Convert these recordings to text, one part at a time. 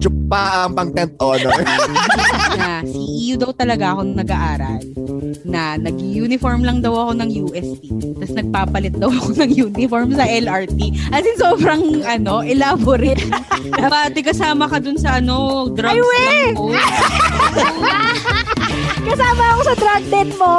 Chupa ang pang 10th honor. na si EU daw talaga ako nag-aaral na nag-uniform lang daw ako ng UST tapos nagpapalit daw ako ng uniform sa LRT as in sobrang ano elaborate pati kasama ka dun sa ano drugs Ay, we! ng old. Kasama ako sa drug den mo.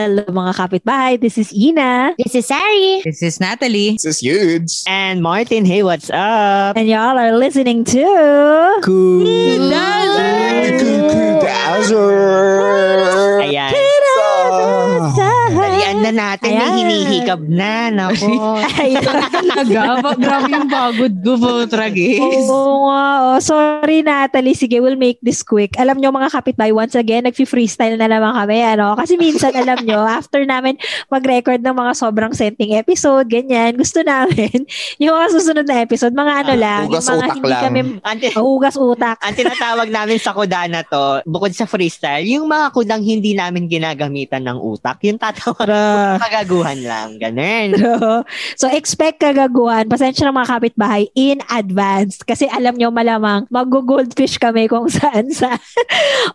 Hello mga kapitbahay, this is Ina. This is Sari. this is Natalie This is huge. And Martin, hey, what's up? And y'all are listening to... Cool. Dazzler. Ayan. Na natin, may Ayan. hinihikab na. Nako. Ay, talaga grabe yung pagod ko po tragis Oo nga. Oh. Sorry, Natalie. Sige, we'll make this quick. Alam nyo, mga kapitbahay, once again, nag-freestyle na naman kami. Ano? Kasi minsan, alam nyo, after namin mag-record ng mga sobrang senting episode, ganyan, gusto namin, yung mga susunod na episode, mga ano Ah, lang, hugas yung mga utak hindi lang. kami Ang, Hugas utak. ang tinatawag namin sa kuda na to, bukod sa freestyle, yung mga kudang hindi namin ginagamitan ng utak, yung tatawag kagaguhan lang. Ganun. so, expect kagaguhan. Pasensya na mga kapitbahay in advance. Kasi alam nyo malamang mag-goldfish kami kung saan sa.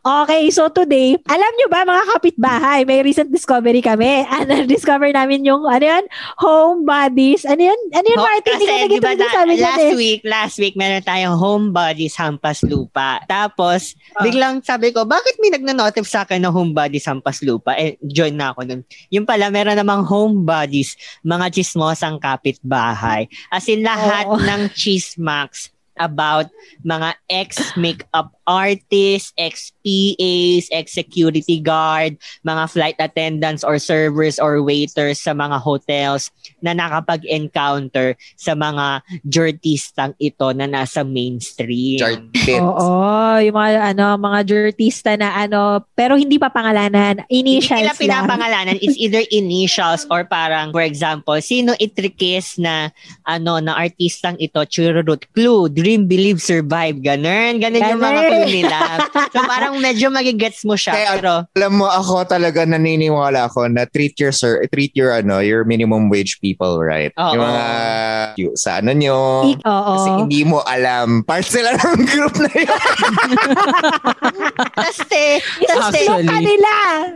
okay, so today, alam nyo ba mga kapitbahay, may recent discovery kami. Ano, discover namin yung, ano yan? Home bodies. Ano yan? Ano yan, Ho- Martin? Hindi ka kasi, di ba, nag-introduce na- last eh. week, last week, meron tayong homebody Hampas Lupa. Tapos, biglang sabi ko, bakit may nagna-notif sa akin na homebody Hampas Lupa? Eh, join na ako nun. Yung pala, meron namang homebodies, mga chismosang kapitbahay. As in, lahat Oo. ng chismax about mga ex-makeup artists, ex-PAs, ex-security guard, mga flight attendants or servers or waiters sa mga hotels na nakapag-encounter sa mga jertistang ito na nasa mainstream. Jartit. Oo, yung mga ano, mga jertista na ano, pero hindi pa pangalanan, Hindi initials nila lang. pinapangalanan is either initials or parang, for example, sino itrikis na ano na artistang ito, chururut, clue, dream, believe, survive, ganun. Ganun yung mga Ganun. clue nila. So parang medyo magigets mo siya. Kaya- pero Alam mo, ako talaga naniniwala ako na treat your sir, treat your ano, your minimum wage people, right? Oo. Yung mga yung sa ano nyo. Oo. Kasi hindi mo alam. Part sila ng group na yun. kasi, kasi, Isusulong ka nila.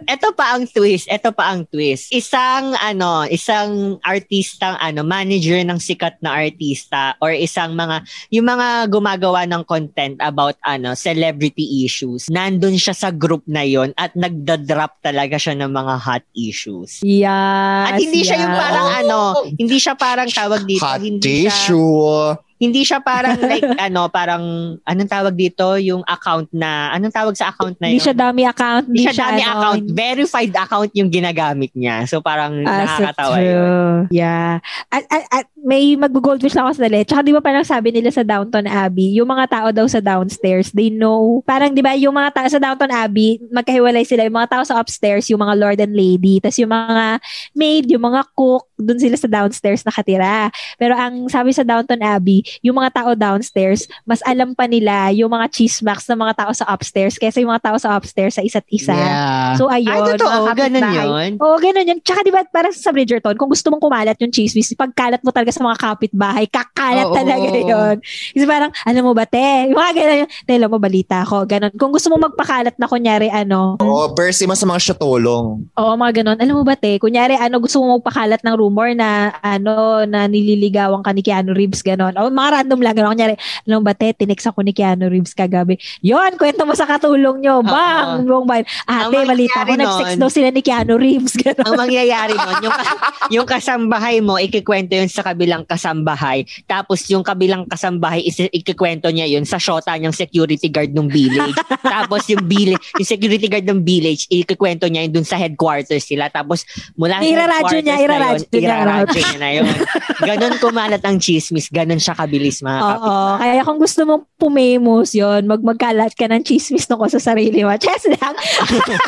Ito pa ang twist, ito pa ang twist. Isang ano, isang artistang ano, manager ng sikat na artista or isang mga yung mga gumagawa ng content about ano, celebrity issues. Nandun siya sa group na yon at nagda-drop talaga siya ng mga hot issues. Yes. At hindi siya yung parang ano, hindi siya parang tawag dito, Hot hindi siya tissue. Hindi siya parang like ano, parang anong tawag dito, yung account na anong tawag sa account na Hindi yun? siya dummy account. Hindi siya dami ano, account. Verified account yung ginagamit niya. So parang so nakakatawa yun. true. Yeah. At, at, at may mag-goldfish lang ako sa dali. Tsaka di ba parang sabi nila sa Downton Abbey, yung mga tao daw sa downstairs, they know, parang di ba yung mga tao sa Downton Abbey, magkahiwalay sila. Yung mga tao sa upstairs, yung mga lord and lady. Tapos yung mga maid, yung mga cook, dun sila sa downstairs nakatira. Pero ang sabi sa Downton Abbey, yung mga tao downstairs, mas alam pa nila yung mga chismax ng mga tao sa upstairs kaysa yung mga tao sa upstairs sa isa't isa. Yeah. So ayun, Ay, totoo. Ganun yun. Oo, ganun yun. Tsaka di ba parang sa Bridgerton, kung gusto mong kumalat yung chismis, pagkalat mo talaga sa mga kapitbahay, kakalat Oo. talaga yun. Kasi parang, alam mo ba, te? Yung mga ganun, yung, te, alam mo, balita ko. Ganun. Kung gusto mo magpakalat na kunyari, ano, Oo, Percy mo sa mga syatolong. oo, mga ganun. Alam mo ba, te? Kunyari, ano, gusto mo magpakalat ng rumor rumor na ano na nililigawan ka ni Keanu Reeves ganon. O mga random lang ganon. Kunyari, alam ba te, tinex ako ni Keanu Reeves kagabi. Yon, kwento mo sa katulong nyo. Bang! Buong bayan. Ate, balita ko, nag-sex daw sila ni Keanu Reeves. Ganon. Ang mangyayari nun, yung, yung kasambahay mo, ikikwento yun sa kabilang kasambahay. Tapos yung kabilang kasambahay, is, ikikwento niya yun sa shota niyang security guard ng village. Tapos yung village, yung security guard ng village, ikikwento niya yun dun sa headquarters sila. Tapos mula sa headquarters niya, na yun, iraradyo niya. na yun. Ganon kumalat ang chismis, ganon siya kabilis mga kapit. Oo, kaya kung gusto mong pumemos yon mag magkalat ka ng chismis tungkol sa sarili mo. Chess lang.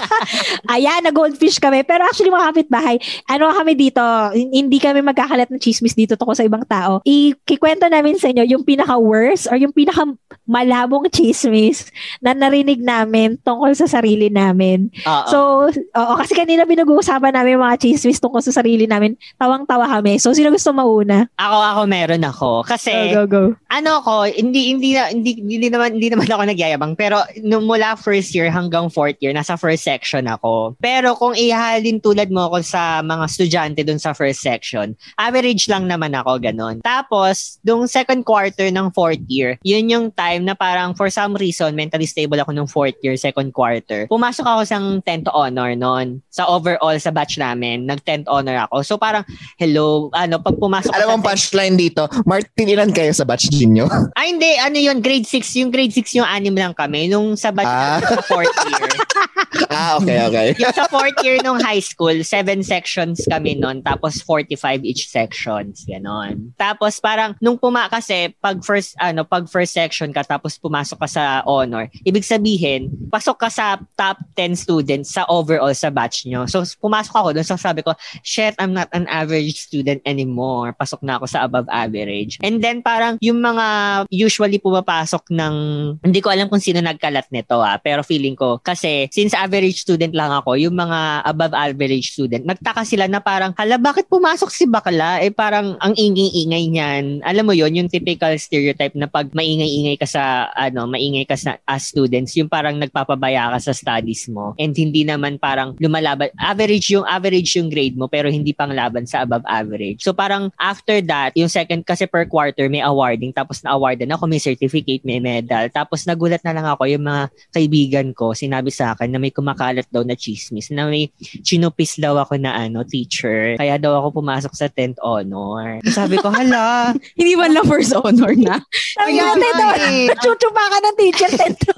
Ayan, na goldfish kami. Pero actually, mga kapitbahay, ano kami dito, hin- hindi kami magkakalat ng chismis dito tungkol sa ibang tao. Ikikwento namin sa inyo yung pinaka-worst or yung pinaka-malabong chismis na narinig namin tungkol sa sarili namin. Oo. So, oo, kasi kanina pinag-uusapan namin yung mga chismis tungkol sa sarili namin. Tawang-tawa kami. So, sino gusto mauna? ako, ako meron ako. Kasi, Go, go, go. ano ko, hindi hindi na- hindi hindi naman hindi naman ako nagyayabang pero nung mula first year hanggang fourth year nasa first section ako. Pero kung ihalin tulad mo ako sa mga estudyante dun sa first section, average lang naman ako ganun. Tapos, dung second quarter ng fourth year, yun yung time na parang for some reason mentally stable ako nung fourth year, second quarter. Pumasok ako sa 10th honor noon. Sa overall sa batch namin, nag 10th honor ako. So parang hello, ano, pag pumasok Alam mo punchline dito, Martin, ilan kayo sa batch ninyo? ay, hindi. Ano yun? Grade 6. Yung grade 6 yung anim lang kami. Nung sa batch Ah. sa fourth year. ah, okay, okay. yung sa fourth year nung high school, seven sections kami nun. Tapos 45 each sections. Ganon. Tapos parang nung puma kasi pag first ano pag first section ka tapos pumasok ka sa honor ibig sabihin pasok ka sa top 10 students sa overall sa batch nyo so pumasok ako dun so sabi ko shit I'm not an average student anymore. Pasok na ako sa above average. And then parang yung mga usually pumapasok ng hindi ko alam kung sino nagkalat nito ah. Pero feeling ko kasi since average student lang ako yung mga above average student nagtaka sila na parang hala bakit pumasok si bakla? Eh parang ang ingay-ingay niyan. Alam mo yon yung typical stereotype na pag maingay-ingay ka sa ano maingay ka sa as students yung parang nagpapabaya ka sa studies mo. And hindi naman parang lumalaban average yung average yung grade mo pero hindi pang laban sa above average so parang after that yung second kasi per quarter may awarding tapos na-awardan ako may certificate may medal tapos nagulat na lang ako yung mga kaibigan ko sinabi sa akin na may kumakalat daw na chismis na may chinupis daw ako na ano teacher kaya daw ako pumasok sa 10th honor sabi ko hala Hindi man lang first honor na. Sabi doon, eh. chuchupa ka ng teacher tento.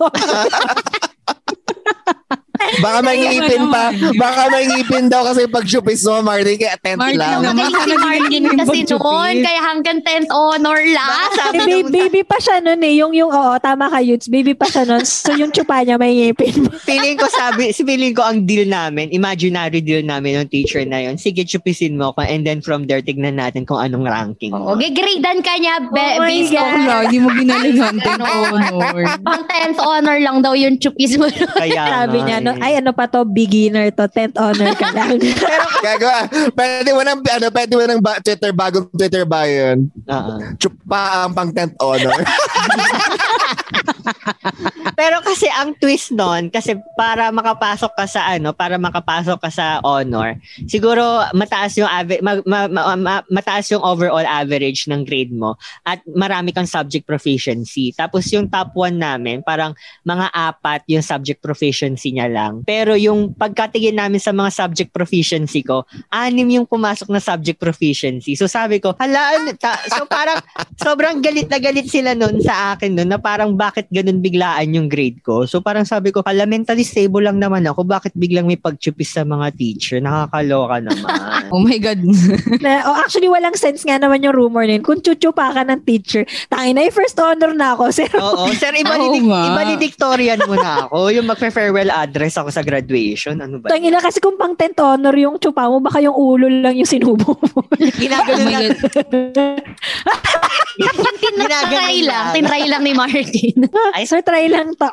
Baka may ngipin pa. Baka may ngipin daw kasi pag chupis mo, Martin, kaya tent Martin lang. Magaling si Martin kasi noon, kaya hanggang 10th honor lang. sabi Eh, baby, baby pa siya nun eh. Yung, yung, oo, tama ka, Yuts. Baby pa siya nun. So, yung chupa niya may ngipin. feeling ko sabi, feeling ko ang deal namin, imaginary deal namin ng teacher na yun. Sige, chupisin mo ko and then from there, tignan natin kung anong ranking O, mo. gigradean ka niya be- Oh my based God. on Wala, hindi mo ginalingan 10 Ano? honor. pang 10th honor lang daw yung chupis mo. Kaya Sabi niya, no, ay ano pa to, beginner to, 10th honor ka lang. Gagawa. Pwede mo nang, ano, pwede mo nang ba, Twitter, bagong Twitter ba yun? Oo. Chupa ang pang 10th honor. Pero kasi ang twist nun, kasi para makapasok ka sa ano, para makapasok ka sa honor, siguro mataas yung average, ma- ma- ma- ma- mataas yung overall average ng grade mo at marami kang subject proficiency. Tapos yung top 1 namin, parang mga apat yung subject proficiency niya lang. Pero yung pagkatingin namin sa mga subject proficiency ko, anim yung pumasok na subject proficiency. So sabi ko, hala, ano ta- so parang sobrang galit na galit sila nun sa akin nun na parang bakit ganun biglaan yung grade ko. So parang sabi ko, hala, mentally stable lang naman ako. Bakit biglang may pagchupis sa mga teacher? Nakakaloka naman. Oh my God. na, oh, actually, walang sense nga naman yung rumor na yun. Kung chuchupa ka ng teacher, tangin na, eh, first honor na ako. Sir, Oo, sir, ibalidik, nga. ibalidiktorian mo na ako. Yung magpe-farewell address ako sa graduation. Ano ba? tangin na, kasi kung pang 10th honor yung chupa mo, baka yung ulo lang yung sinubo mo. Oh Ginagano my lang. God. Tinry lang. Tinry lang ni Martin. Ay, sir, try lang to.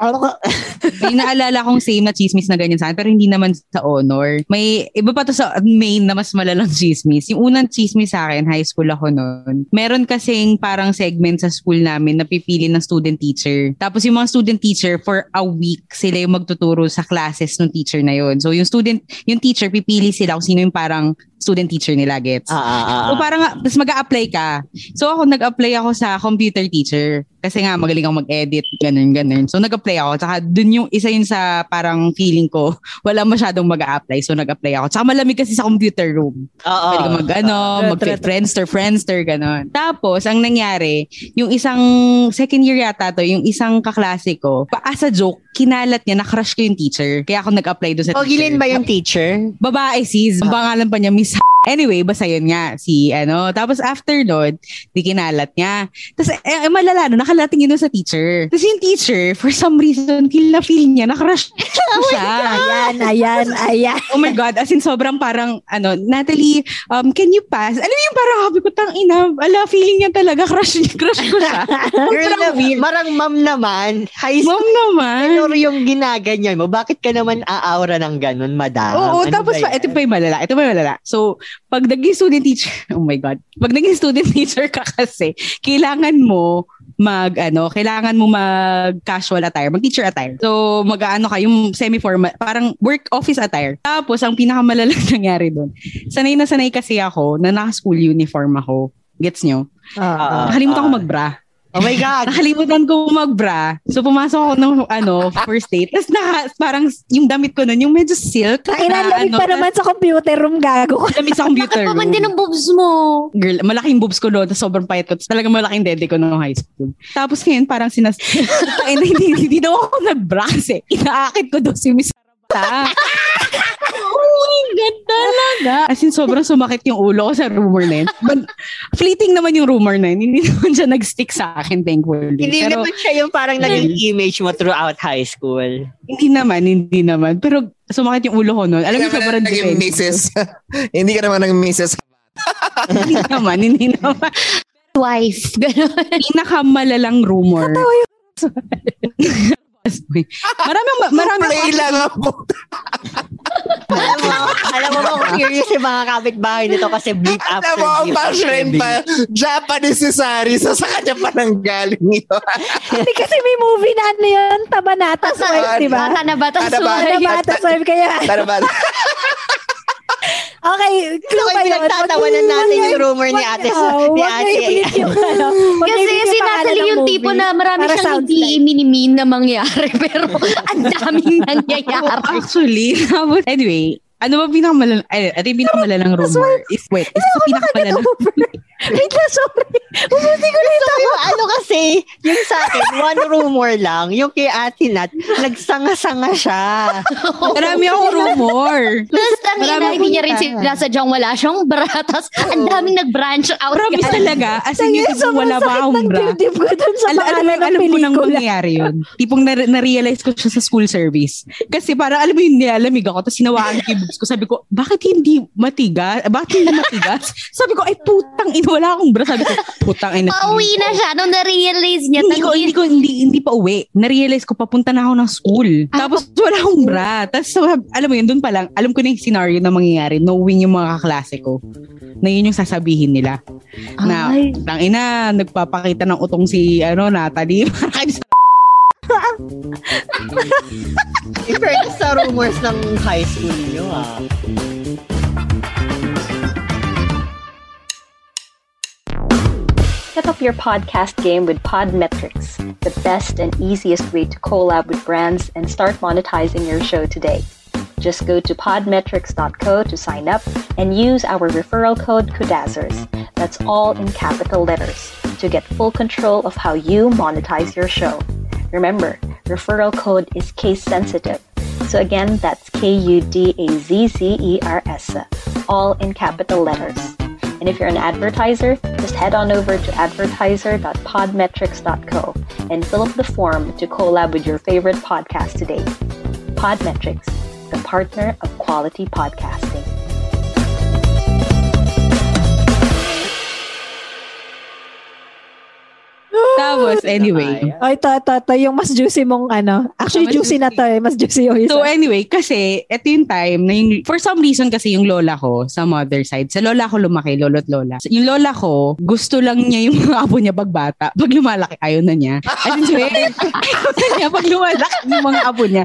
May naalala kong same na chismis na ganyan sa akin, pero hindi naman sa honor. May iba pa to sa main na mas malalang chismis. Yung unang chismis sa akin, high school ako noon. Meron kasing parang segment sa school namin na pipili ng student teacher. Tapos yung mga student teacher, for a week, sila yung magtuturo sa classes ng teacher na yon. So yung student, yung teacher, pipili sila kung sino yung parang student teacher nila gets. Ah, ah, ah, So ah. parang, tapos mag apply ka. So ako nag-apply ako sa computer teacher. Kasi nga magaling ako mag-edit, ganun, ganun. So nag-apply ako. Tsaka dun yung isa yun sa parang feeling ko, wala masyadong mag apply So nag-apply ako. Tsaka malamig kasi sa computer room. Oo. Pwede ka mag, ano, True, mag true, true. friendster, gano'n. Tapos, ang nangyari, yung isang, second year yata to, yung isang kaklase ko, as a joke, kinalat niya, na-crush ko yung teacher. Kaya ako nag-apply doon sa Pogilin ba yung teacher? Babae sis. Ang pangalan pa niya, Miss Anyway, basta yun nga, si ano. Tapos after nun, di kinalat niya. Tapos eh, eh, malala, no, nakalating yun sa teacher. Tapos yung teacher, for some reason, feel na feel niya, nakrush ko siya. Ayan, ayan, ayan. Oh my God, as in sobrang parang, ano, Natalie, um, can you pass? Alam mo yung parang habi ko, tang ina, ala, feeling niya talaga, crush, crush ko siya. Girl na marang ma'am naman. High Mom naman. Pero yung ginaganyan mo, bakit ka naman aaura ng ganun, madam? Oo, Ano tapos ba pa, ito pa yung malala. Ito pa yung malala. So, pag naging student teacher, oh my God, pag naging student teacher ka kasi, kailangan mo mag, ano, kailangan mo mag casual attire, mag teacher attire. So, mag, ano ka, yung semi-formal, parang work office attire. Tapos, ang pinakamalalang nangyari doon, sanay na sanay kasi ako na naka-school uniform ako. Gets nyo? Oo. Nakalimutan ko ah. mag-bra. Oh my God. Nakalimutan ko mag-bra. So, pumasok ako ng, ano, first date. Tapos, naka, parang, yung damit ko nun, yung medyo silk. Ang na, inalamig ano, pa naman sa computer room, gago. Damit sa computer Bakit pa man room. din ang boobs mo? Girl, malaking boobs ko doon. Tapos sobrang payat ko. Tapos talagang malaking dede ko noong high school. Tapos ngayon, parang sinas... Ay, hindi, hindi daw ako nag-bra kasi inaakit ko daw si Miss Arabata. God, talaga. As in, sobrang sumakit yung ulo ko sa rumor na yun. But, fleeting naman yung rumor na yun. Hindi naman siya nag-stick sa akin, thankfully. Hindi Pero, naman siya yung parang naging image mo throughout high school. hindi naman, hindi naman. Pero sumakit yung ulo ko noon. Alam mo, sobrang naman naging defensive. Mrs. hindi ka naman naging Mrs. hindi naman, hindi naman. Wife. Ganun. pinakamalalang rumor. maraming maraming Play lang ako. alam mo, alam mo ba kung curious yung mga kapitbahay nito kasi bleep after Alam mo, ang bleep. pa, Japanese si Sari, so sa kanya pa nang galing yun. Hindi kasi may movie na ano yun, Tabanatas Wife, di ba? Bata na bata Ano ba? sorry. Tabanatas Wife, kaya Tara ba? Okay, clue Okay, ba yun? pinagtatawanan natin yung rumor ni Ate- oh, ni Ate- ano. Kasi si Natalie ng yung movie. tipo na marami Para siyang hindi like. minimin na mangyari pero ang daming nangyayari. Actually, anyway, ano ba pinakamalalang, ay, ito yung pinakamalalang rumor. Is, wait, isa sa pinakamalalang, Wait lang, sorry. Umuti ko na So, yung ano kasi, yung sa akin, one rumor lang, yung kay Ate Nat, nagsanga-sanga siya. marami akong rumor. Tapos ang ina, Marami hindi niya rin sinasadyang wala siyang bra. Tapos ang daming nag-branch out. Promise talaga, as in yung tipong wala sakit akong ng bra. dibdib ko dun sa Al- alam, ng alam ko nang pelikula. mangyayari yun. Tipong na- na-realize ko siya sa school service. Kasi parang alam mo yun, nilalamig ako. Tapos sinawaan ko boobs ko. Sabi ko, bakit hindi matigas? Bakit hindi matigas? Sabi ko, ay putang ina, wala akong bra. Sabi ko, putang ina. Pauwi na siya nung na-realize niya. Hindi ko, hindi ko, hindi, hindi pa uwi. Na-realize ko, papunta na ako ng school. Tapos wala akong bra. Tapos alam mo yun, doon pa lang, alam ko na yung scenario na mangyayari, knowing yung mga kaklase ko, na yun yung sasabihin nila. Na, Ay. tang ina, nagpapakita ng utong si, ano, Natalie. In fairness sa rumors ng high school niyo, ah. Step up your podcast game with Podmetrics, the best and easiest way to collab with brands and start monetizing your show today. Just go to podmetrics.co to sign up and use our referral code KUDAZZERS. That's all in capital letters to get full control of how you monetize your show. Remember, referral code is case sensitive. So again, that's K U D A Z Z E R S, all in capital letters. And if you're an advertiser, just head on over to advertiser.podmetrics.co and fill up the form to collab with your favorite podcast today. Podmetrics, the partner of quality podcasting. Tapos, anyway. Oh, ito, ito, ito, yung mas juicy mong ano. Actually, Mas juicy na to eh. Mas juicy yung isa. So anyway, kasi ito yung time na yung, for some reason kasi yung lola ko sa mother side, sa lola ko lumaki, lolo't lola. So, yung lola ko, gusto lang niya yung mga apo niya pagbata. Pag lumalaki, ayaw na niya. As in, ayaw na niya pag lumalaki yung mga apo niya.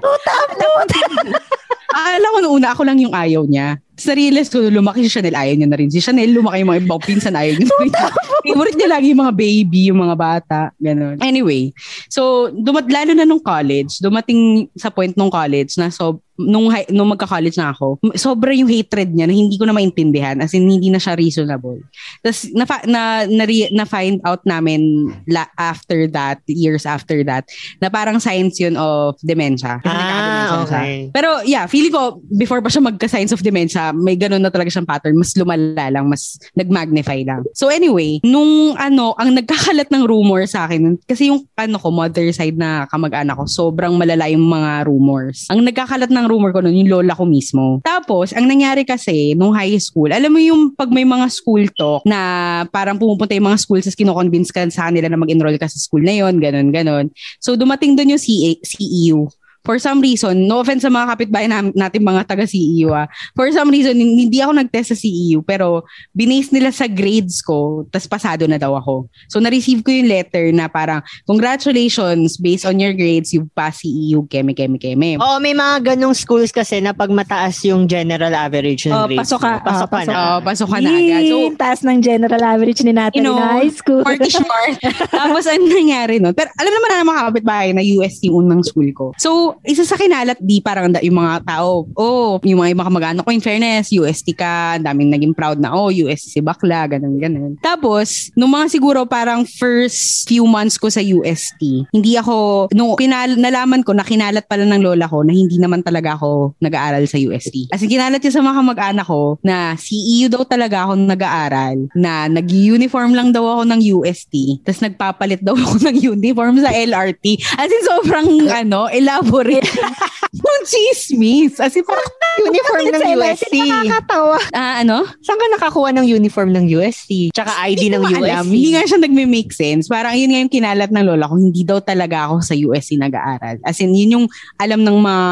Akala ko nung una, ako lang yung ayaw niya. Na-realize ko, lumaki si Chanel, ayaw niya na rin. Si Chanel, lumaki yung mga ibang pinsan, ayaw niya na rin. Favorite niya lagi yung mga baby, yung mga bata, ganun. Anyway, so, dumat, lalo na nung college, dumating sa point nung college na so, nung, nung magka-college na ako, sobra yung hatred niya na hindi ko na maintindihan. As in, hindi na siya reasonable. Tapos, na, na, na, na find out namin la, after that, years after that, na parang signs yun of dementia. Kasi Ah, na siya. okay. Pero yeah, feeling ko, before pa siya magka-signs of dementia, may ganun na talaga siyang pattern. Mas lumala lang, mas nag-magnify lang. So anyway, nung ano, ang nagkakalat ng rumor sa akin, kasi yung ano ko, mother side na kamag-anak ko, sobrang malala yung mga rumors. Ang nagkakalat ng rumor ko nun, yung lola ko mismo. Tapos, ang nangyari kasi, nung high school, alam mo yung pag may mga school talk na parang pumupunta yung mga schools, tapos kinoconvince ka sa kanila na mag-enroll ka sa school na yon ganun, ganun. So, dumating doon yung CA, CEU for some reason, no offense sa mga kapitbahay nam- natin mga taga CEU ah, for some reason, hindi ako nag-test sa CEU, pero binase nila sa grades ko, tas pasado na daw ako. So, na-receive ko yung letter na parang, congratulations, based on your grades, you've passed CEU, keme, keme, keme. Oo, may mga ganong schools kasi na pag mataas yung general average ng Oh, grades pasok ka. mo, pasok oh, ka na. Oo, pasok ka na agad. So, taas ng general average ni Natalie you know, na high school. Party smart. Tapos ano nangyari nun? Pero alam naman na mga kapitbahay na UST yung unang school ko. So, isa sa kinalat di parang da, yung mga tao, oh, yung mga ibang kamag-anak ko in fairness, UST ka, daming naging proud na, oh, UST si bakla, ganun, ganun. Tapos, nung mga siguro parang first few months ko sa UST, hindi ako, nung kinal, nalaman ko na kinalat pala ng lola ko na hindi naman talaga ako nag-aaral sa UST. As in, kinalat niya sa mga kamag-anak ko na CEU daw talaga ako nag-aaral, na nag-uniform lang daw ako ng UST, tapos nagpapalit daw ako ng uniform sa LRT. As in, sobrang, ano, elaborate. yung chismis. As in, parang, Uniform ng UST. Nakakatawa. ah, ano? Saan ka nakakuha ng uniform ng UST? Tsaka ID ng alam. Hindi nga siya nagme-make sense. Parang yun nga yung kinalat ng lola ko. Hindi daw talaga ako sa USC nag-aaral. As in, yun yung alam ng mga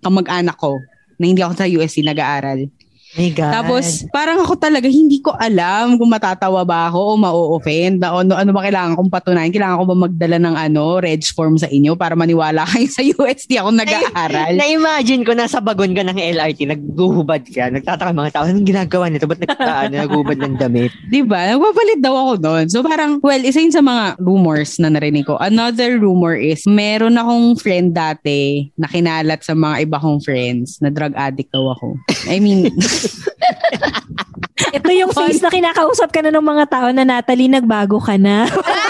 kamag-anak ko na hindi ako sa USC nag-aaral. My God. Tapos, parang ako talaga, hindi ko alam kung matatawa ba ako o ma-offend. Na, ano, ano ba kailangan kong patunayan? Kailangan ko ba magdala ng ano, reg form sa inyo para maniwala kayo sa UST ako nag-aaral? Na-imagine ko nasa bagon ka ng LRT, nagguhubad ka, nagtataka mga tao, anong ginagawa nito? Ba't nagtaano, naguhubad ng damit? Di ba? Nagpapalit daw ako doon. So parang, well, isa yun sa mga rumors na narinig ko. Another rumor is, meron akong friend dati na kinalat sa mga iba kong friends na drug addict daw ako. I mean, Ito yung face na kinakausap ka na ng mga tao na Natalie, nagbago ka na.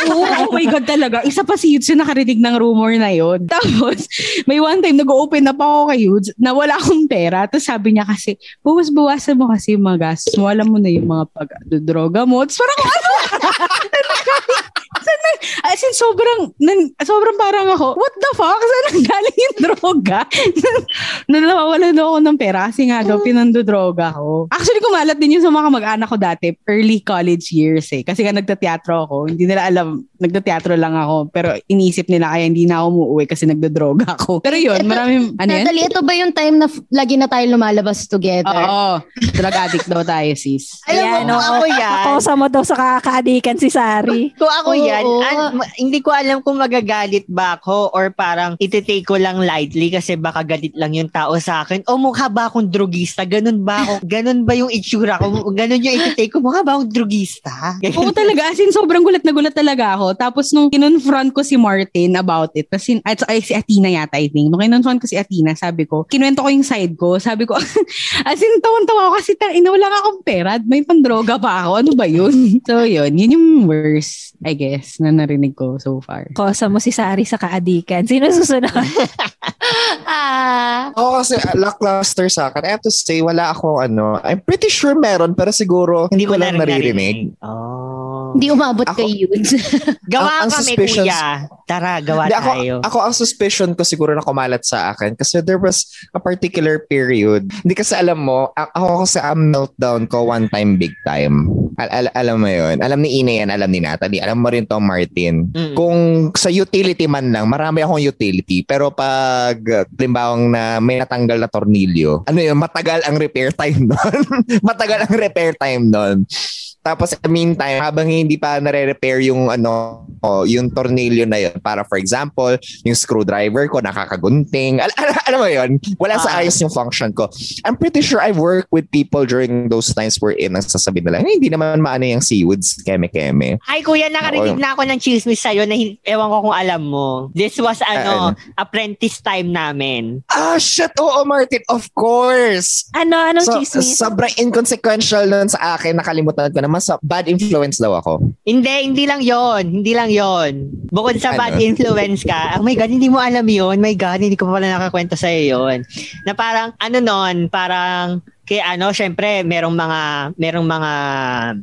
oh, oh my God talaga. Isa pa si Yudes yung nakarinig ng rumor na yon. Tapos, may one time nag-open up ako kay Yudes na wala akong pera. Tapos sabi niya kasi, buwas-buwasan mo kasi yung mga gastos mo. Alam mo na yung mga pag-droga mo. Tapos parang, ano? Saan na- As in, sobrang, nan, sobrang parang ako, what the fuck? Saan ang galing yung droga? na nawawalan daw ako ng pera kasi nga daw, pinandodroga ko. Actually, kumalat din yun sa mga mag-anak ko dati, early college years eh. Kasi nga nagtateatro ako. Hindi nila alam, nagtateatro lang ako. Pero iniisip nila kaya hindi na ako umuwi kasi nagdodroga ako. Pero yun, Ito- maraming, ano yan? Natalie, ito ba yung time na f- lagi na tayo lumalabas together? Oo, drug addict daw tayo, sis. Alam mo, Ayan, kung oh. ako yan, Ako sa mo daw sa kakaadikan si Sari. kung ako Oo. yan, an- ma- hindi ko alam kung magagalit ba ako or parang ititake ko lang lightly kasi baka galit lang yung tao sa akin. O mukha ba akong drugista? Ganun ba ako? Ganun ba yung itsura ko? Ganun yung ititake ko? Mukha ba akong drugista? Oo talaga, as in sobrang gulat na gulat talaga ako. Tapos nung kinonfront ko si Martin about it, sin, at, ay, si Athena yata, I think. Nung kinonfront ko si Athena, sabi ko, kinuwento ko yung side ko, sabi ko, as in, tawan-tawa ako kasi ta, ina, wala nga akong pera, may pandroga pa ako, ano ba yun? so yun, yun yung worst, I guess, na narinig ko so far. Kosa mo si Sari sa kaadikan. Sino susunod? Ah, Ako kasi uh, lackluster sa akin. I have to say, wala ako ano. I'm pretty sure meron, pero siguro hindi ko lang naririnig. Oh. hindi umabot Ako- kay Yudes. Gawa Ang- ang kami, suspicions- kuya. Tara, gawa Hindi, ako, tayo. ako ang suspicion ko siguro na kumalat sa akin kasi there was a particular period. Hindi kasi alam mo, ako kasi ang meltdown ko one time big time. Al- al- alam mo yun. Alam ni Ina yan, alam ni Natalie. Alam mo rin to Martin. Mm. Kung sa utility man lang, marami akong utility. Pero pag limbawang na may natanggal na tornilyo, ano yun, matagal ang repair time nun. matagal ang repair time nun. Tapos the meantime, habang hindi pa nare-repair yung ano, yung tornilyo na yun, Para for example, yung screwdriver ko nakakagunting. Al- al- alam mo yun? Wala sa Ah. ayos yung function ko. I'm pretty sure I work with people during those times where in nagsasabi nila, "Eh, hindi naman maano yung seawoods, keme-keme. Ay, kuya, nakarinig na ako ng chismis sa'yo na ewan ko kung alam mo. This was, ano, apprentice time namin. Ah, shit! Oo, Martin, of course! Ano, anong So, chismis? sobrang inconsequential nun sa akin, nakalimutan ko naman sa bad influence daw ako. Hindi, hindi lang yon Hindi lang yon Bukod sa Ano? Bad influence ka, oh my God, hindi mo alam yon My God, hindi ko pala nakakwento sa'yo yon Na parang, ano nun, parang, kaya ano, syempre, merong mga, merong mga,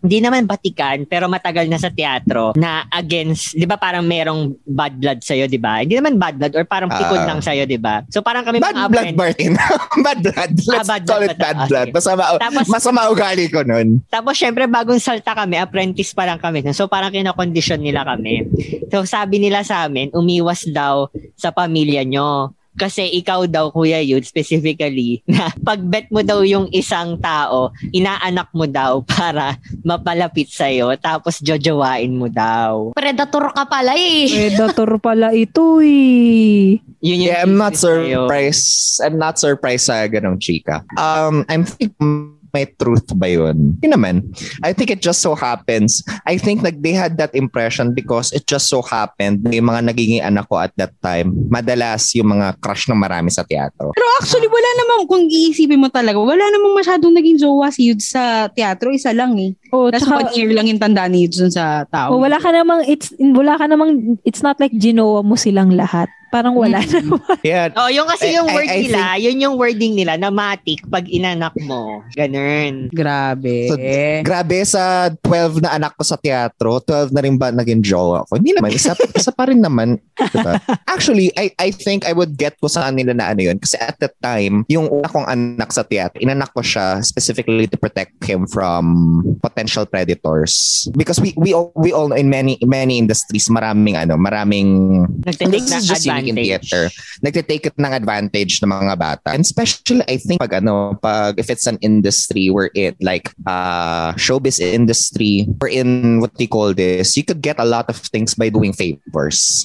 hindi naman batikan, pero matagal na sa teatro, na against, di ba parang merong bad blood sa'yo, di ba? Hindi naman bad blood, or parang pikon Ah. lang sa'yo, di ba? So parang kami Bad mga blood, Martin. bad blood. Let's Ah, bad call blood it ba bad? Ah, blood. Masama, Tapos- masama ugali ko nun. Tapos syempre bagong salta kami, apprentice pa lang kami. So parang kinakondisyon nila kami. So sabi nila sa amin, umiwas daw sa pamilya nyo. Kasi ikaw daw, Kuya Yud, specifically, na pag-bet mo daw yung isang tao, inaanak mo daw para mapalapit sa'yo, tapos jojowain mo daw. Predator ka pala eh. Predator pala ito eh. Yun yung Yeah, I'm not chismis sa'yo. surprised. I'm not surprised sa ganong chika. Um, I'm thinking may truth ba yun? Yun naman. I think it just so happens. I think like they had that impression because it just so happened na yung mga nagiging anak ko at that time, madalas yung mga crush ng marami sa teatro. Pero actually, wala namang, kung iisipin mo talaga, wala namang masyadong naging jowa si Yudes sa teatro. Isa lang eh. Oh, Tapos tsaka, one year lang yung tandaan ni Yudes dun sa tao. oh, wala ka namang, it's, wala ka namang, it's not like ginawa mo silang lahat. Parang wala Mm. naman. Yeah. Oh, yung kasi I- yung I- word I nila, yun yung wording nila na matik pag inanak mo. Ganun. Grabe. So, Grabe sa 12 na anak ko sa teatro, 12 na rin ba naging jowa ko? Hindi naman, isa, isa pa rin naman. Diba? Actually, I I think I would get ko sa kanila na ano yun. Kasi at that time, yung una kong anak sa teatro, inanak ko siya specifically to protect him from potential predators. Because we we all, we all know in many many industries, maraming ano, maraming Nagtitake This is just unique in advantage. theater. Nagtitake it ng advantage ng mga bata. And especially, I think, pag ano, pag if it's an industry where it, like, uh, showbiz industry, or in what they call this, you could get a lot of things by doing favors.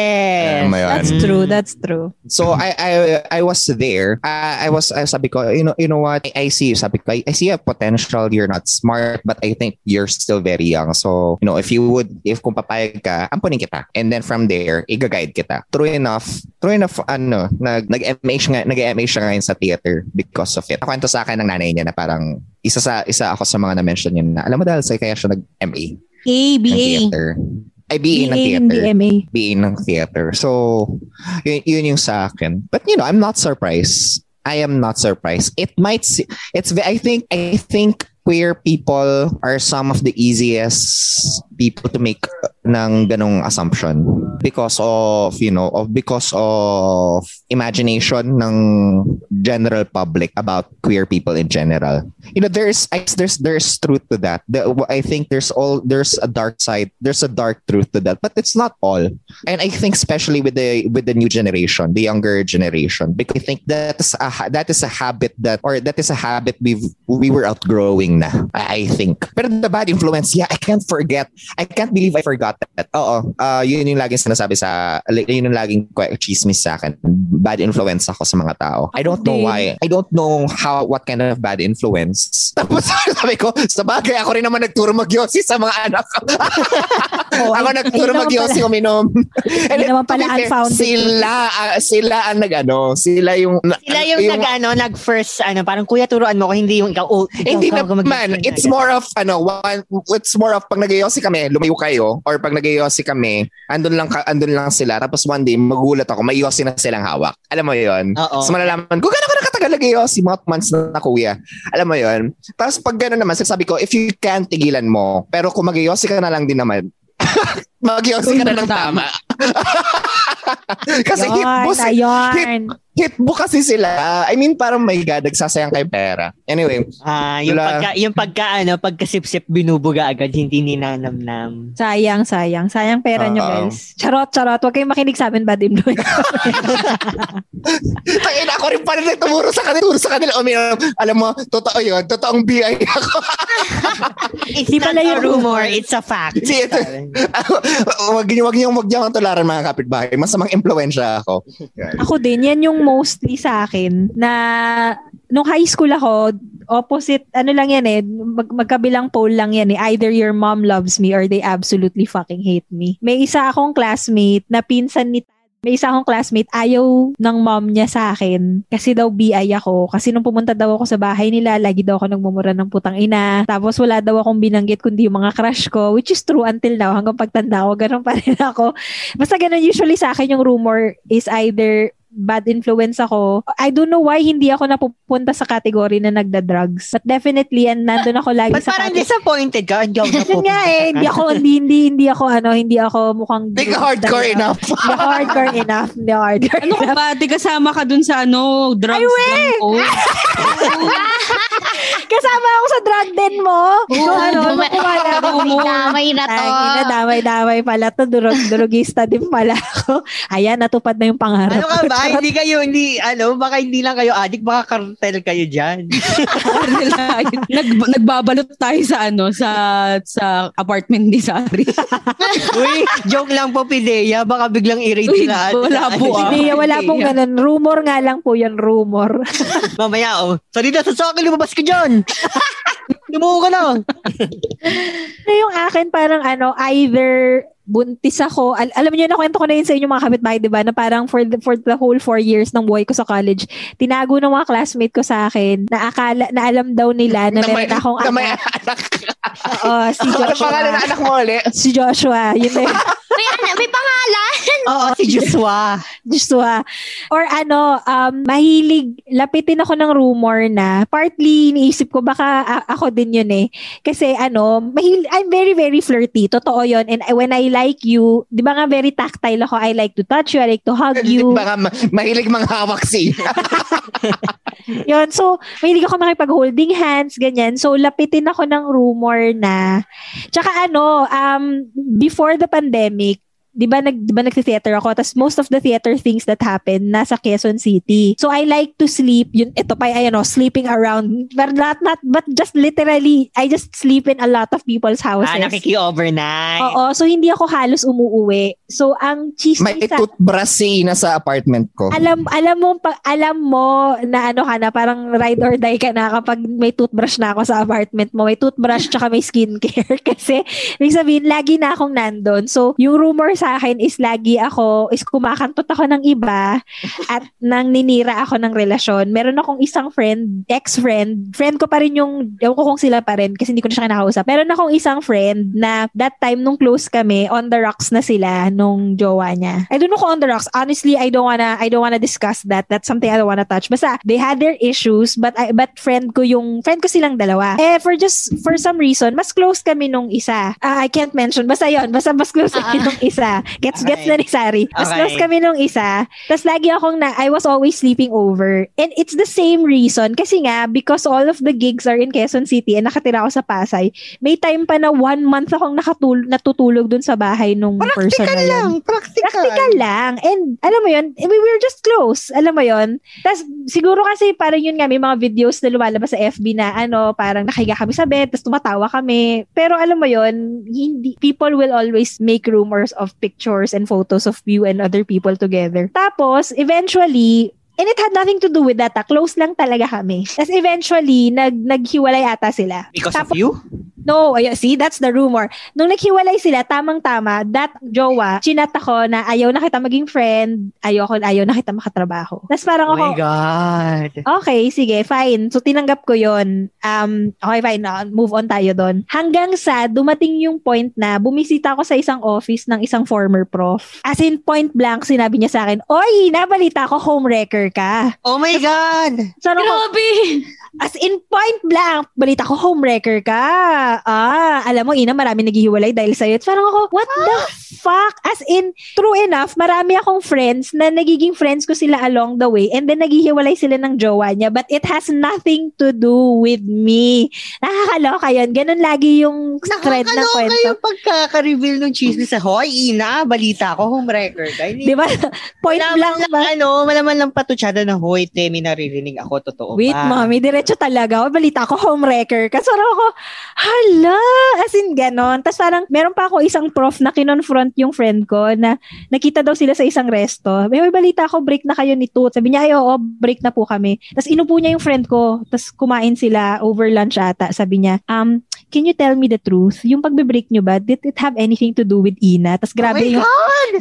Yes. Alam mo yun? That's true, that's true. So I I I was there. I, I was I sabi ko, you know, you know what? I, I see, sabi ko, I, I see a potential. You're not smart, but I think you're still very young. So, you know, if you would if kung papayag ka, ampunin kita. And then from there, i-guide kita. True enough, true enough ano, nag nag-MA siya, nag-MA siya ngayon sa theater because of it. Nakwento sa akin ng nanay niya na parang isa sa isa ako sa mga na-mention niya na alam mo dahil sa kaya siya nag-MA A, ng BA. theater. Ay, BA ng BA, theater. hindi MA. being ng theater. So, yun, yun yung sa akin. But you know, I'm not surprised. I am not surprised. It might it's I think I think queer people are some of the easiest people to make ng ganong assumption. Because of you know of because of imagination ng general public about queer people in general. You know there's there's there's truth to that. I think there's all there's a dark side there's a dark truth to that but it's not all. And i think especially with the with the new generation the younger generation because i think that is a that is a habit that or that is a habit we've we were outgrowing na i think. Pero the bad influence yeah i can't forget i can't believe i forgot that oo. Uh, yun yung laging sinasabi sa yun yung laging kwa- chismis sa akin. Bad influence ako sa mga tao. I don't know why. I don't know how what kind of bad influence. Tapos sabi ko sa bagay ako rin naman nagturo magyosi sa mga anak ko. Oh, ako ay- nagturo magyosi uminom. And Hindi naman pala unfounded. sila ah, sila ang nagano sila yung Sila yung, nag, ano, nag first, ano, parang kuya turuan mo ko, hindi yung ikaw, oh, ikaw, hindi ikaw, ikaw naman. It's more of, ano, one, it's more of pag nag kami, lumayo kayo, or pag nag kami, andun lang, andun lang sila, tapos one day, magulat ako, may yosi na silang hawak. Alam mo yon Oo. So malalaman ko, gano'n ko nakatagal nag yosi, mga months na, na kuya. Alam mo yon Tapos pag gano'n naman, sabi ko, if you can, tigilan mo. Pero kung mag ka na lang din naman, mag ka na ng tama. Kasi hit Yarn, boss, eh. Hitbook kasi sila. I mean, parang my God, nagsasayang kay pera. Anyway. Ah, yung Wala. pagka yung pagka ano, pagkasipsip binubuga agad, hindi ninanamnam. Sayang, sayang. Sayang pera nyo, Oo. guys. Charot, charot. Huwag kayong makinig sa amin, bad influence. Tangin ako rin pa rin tumuro sa kanila. Tumuro sa kanila. Uminom. Alam mo, totoo yun. Totoong BI ako. It's Di not pala a yung rumor, it's a fact. Hindi, ito. wag niyo wag niyo wag niyo akong tularan mga kapitbahay. Masamang impluwensya ako. Yan. ako din, yan yung mostly sa akin na nung high school ako, opposite, ano lang yan eh, mag, magkabilang pole lang yan eh. Either your mom loves me or they absolutely fucking hate me. May isa akong classmate na pinsan ni may isa akong classmate, ayaw ng mom niya sa akin kasi daw BI ako. Kasi nung pumunta daw ako sa bahay nila, lagi daw ako nagmumura ng putang ina. Tapos wala daw akong binanggit kundi yung mga crush ko, which is true until now. Hanggang pagtanda ko, ganun pa rin ako. Basta ganun usually sa akin yung rumor is either bad influence ako. I don't know why hindi ako napupunta sa category na nagda-drugs. But definitely, and nandun ako lagi Ba't sa parang category. disappointed ka? Hindi ako nga eh, hindi ako, hindi, hindi, hindi ako, ano, hindi ako mukhang... Hindi ka hardcore enough. Hindi ako hardcore enough. Hindi ako hardcore Ano ka enough. ba? Di kasama ka dun sa ano, drugs lang po. Kasama ako sa drug den mo. So, ano, Duma- nung kumala ako. Damay na to. Ay, damay-damay pala to. Durog, durugista din pala ako. Ayan, natupad na yung pangarap. Ano ka ba? Charot. Hindi kayo, hindi, ano, baka hindi lang kayo addict, baka cartel kayo dyan. Nag, nagbabalot tayo sa ano, sa sa apartment ni Sari. Uy, joke lang po, Pidea. Baka biglang i-rate Uy, sila. wala po ah. Hindi, wala pong ganun. Rumor nga lang po yan, rumor. Mamaya, oh. Sarita, sa akin, lumabas ka dyan. Lumuho ka na. na yung akin parang ano, either buntis ako. Al- alam niyo na kwento ko na yun sa inyo mga kapitbahay, 'di ba? Na parang for the for the whole four years ng buhay ko sa college, tinago ng mga classmate ko sa akin na akala na alam daw nila na, Na may- meron akong na may anak. anak. Oo, si Ano Joshua. pangalan ng anak mo ulit? Si Joshua. Yun na. May, ano, may pangalan. Oo, si Joshua. Joshua. Or ano, um, mahilig, lapitin ako ng rumor na partly iniisip ko baka a- ako din yun eh. Kasi ano, mahil, I'm very, very flirty. Totoo yun. And when I like you, di ba nga very tactile ako? I like to touch you, I like to hug you. Baka ma- mahilig mga hawak siya. yun. So, mahilig ako makipag-holding hands, ganyan. So, lapitin ako ng rumor na, tsaka ano, um, before the pandemic, di ba nag di ba nagthi-theater ako tapos most of the theater things that happen nasa Quezon City so I like to sleep yun ito pa ayan oh, sleeping around but not not but just literally I just sleep in a lot of people's houses Ah, nakiki-overnight. Oo, so hindi ako halos umuuwi. So ang cheese May toothbrush si Ina sa apartment ko. alam alam mo pa, alam mo na ano ka na parang ride or die ka na kapag may toothbrush na ako sa apartment mo may toothbrush tsaka may skincare kasi ibig sabihin lagi na akong nandun so yung rumor sa akin is lagi ako is kumakantot ako ng iba at nang ninira ako ng relasyon. Meron akong isang friend ex-friend friend ko pa rin yung ewan ko kung sila pa rin kasi hindi ko na siya kinakausap. Meron akong isang friend na that time nung close kami on the rocks na sila nung jowa niya. I don't know kung on the rocks. Honestly I don't wanna I don't wanna discuss that. That's something I don't wanna touch. Basta they had their issues but I, but friend ko yung friend ko silang dalawa. Eh for just for some reason mas close kami nung isa. Ah, I can't mention. Basta yon basta mas close kami nung isa gets gets na ni Sari mas Okay. close kami nung isa tapos lagi akong na I was always sleeping over and it's the same reason kasi nga because all of the gigs are in Quezon City and nakatira ako sa Pasay may time pa na one month akong nakatul- natutulog dun sa bahay nung person na yun. practical. Practical lang. And alam mo yun, we were just close. Alam mo yun. Tapos siguro kasi parang yun nga, may mga videos na lumalabas sa FB na ano, parang nakahiga kami sa bed, tapos tumatawa kami. Pero alam mo yun, hindi, people will always make rumors of pictures and photos of you and other people together. Tapos, eventually, And it had nothing to do with that. ah. Close lang talaga kami. Tapos eventually, nag, naghiwalay ata sila. Because Tapos- of you? No, ay, see, that's the rumor. Nung naghiwalay sila, tamang-tama, that jowa, chinat ako na ayaw na kita maging friend, ayaw, ko, ayaw na kita makatrabaho. Tapos parang Oh ako, my God. okay, sige, fine. So, tinanggap ko yon Um, okay, fine. uh, move on tayo doon. Hanggang sa dumating yung point na bumisita ako sa isang office ng isang former prof. As in, point blank, sinabi niya sa akin, Oy, nabalita ko, homewrecker ka. Oh my God. So, ano ko, Grabe. As in point blank, balita ko homewrecker ka. ah, alam mo, ina, marami naghihiwalay dahil sa'yo. At parang ako, what the fuck? As in, true enough, marami akong friends na nagiging friends ko sila along the way and then naghihiwalay sila ng jowa niya but it has nothing to do with me. Nakakaloka yun. Ganun lagi yung thread ng Nakakaloka kwento. yung pagkaka-reveal ng chismis sa, Hoy, ina, balita ko, home record. Ay, Di ba? Point Malaman blank lang, ba? ano, malaman lang patutsada na, Hoy, te, may naririnig ako, totoo Wait, ba? mommy, diretso talaga. O, balita ko, homewrecker. Kasi parang ako, hala, as in ganon. Tapos parang, meron pa ako isang prof na kinonfront yung friend ko na nakita daw sila sa isang resto. May, may balita ako, break na kayo ni Tut. Sabi niya, ay, oo, break na po kami. Tapos inupo niya yung friend ko. Tapos kumain sila over lunch ata. Sabi niya, um, can you tell me the truth? Yung pagbe-break nyo ba, did it have anything to do with Ina? Tapos grabe Oh yung,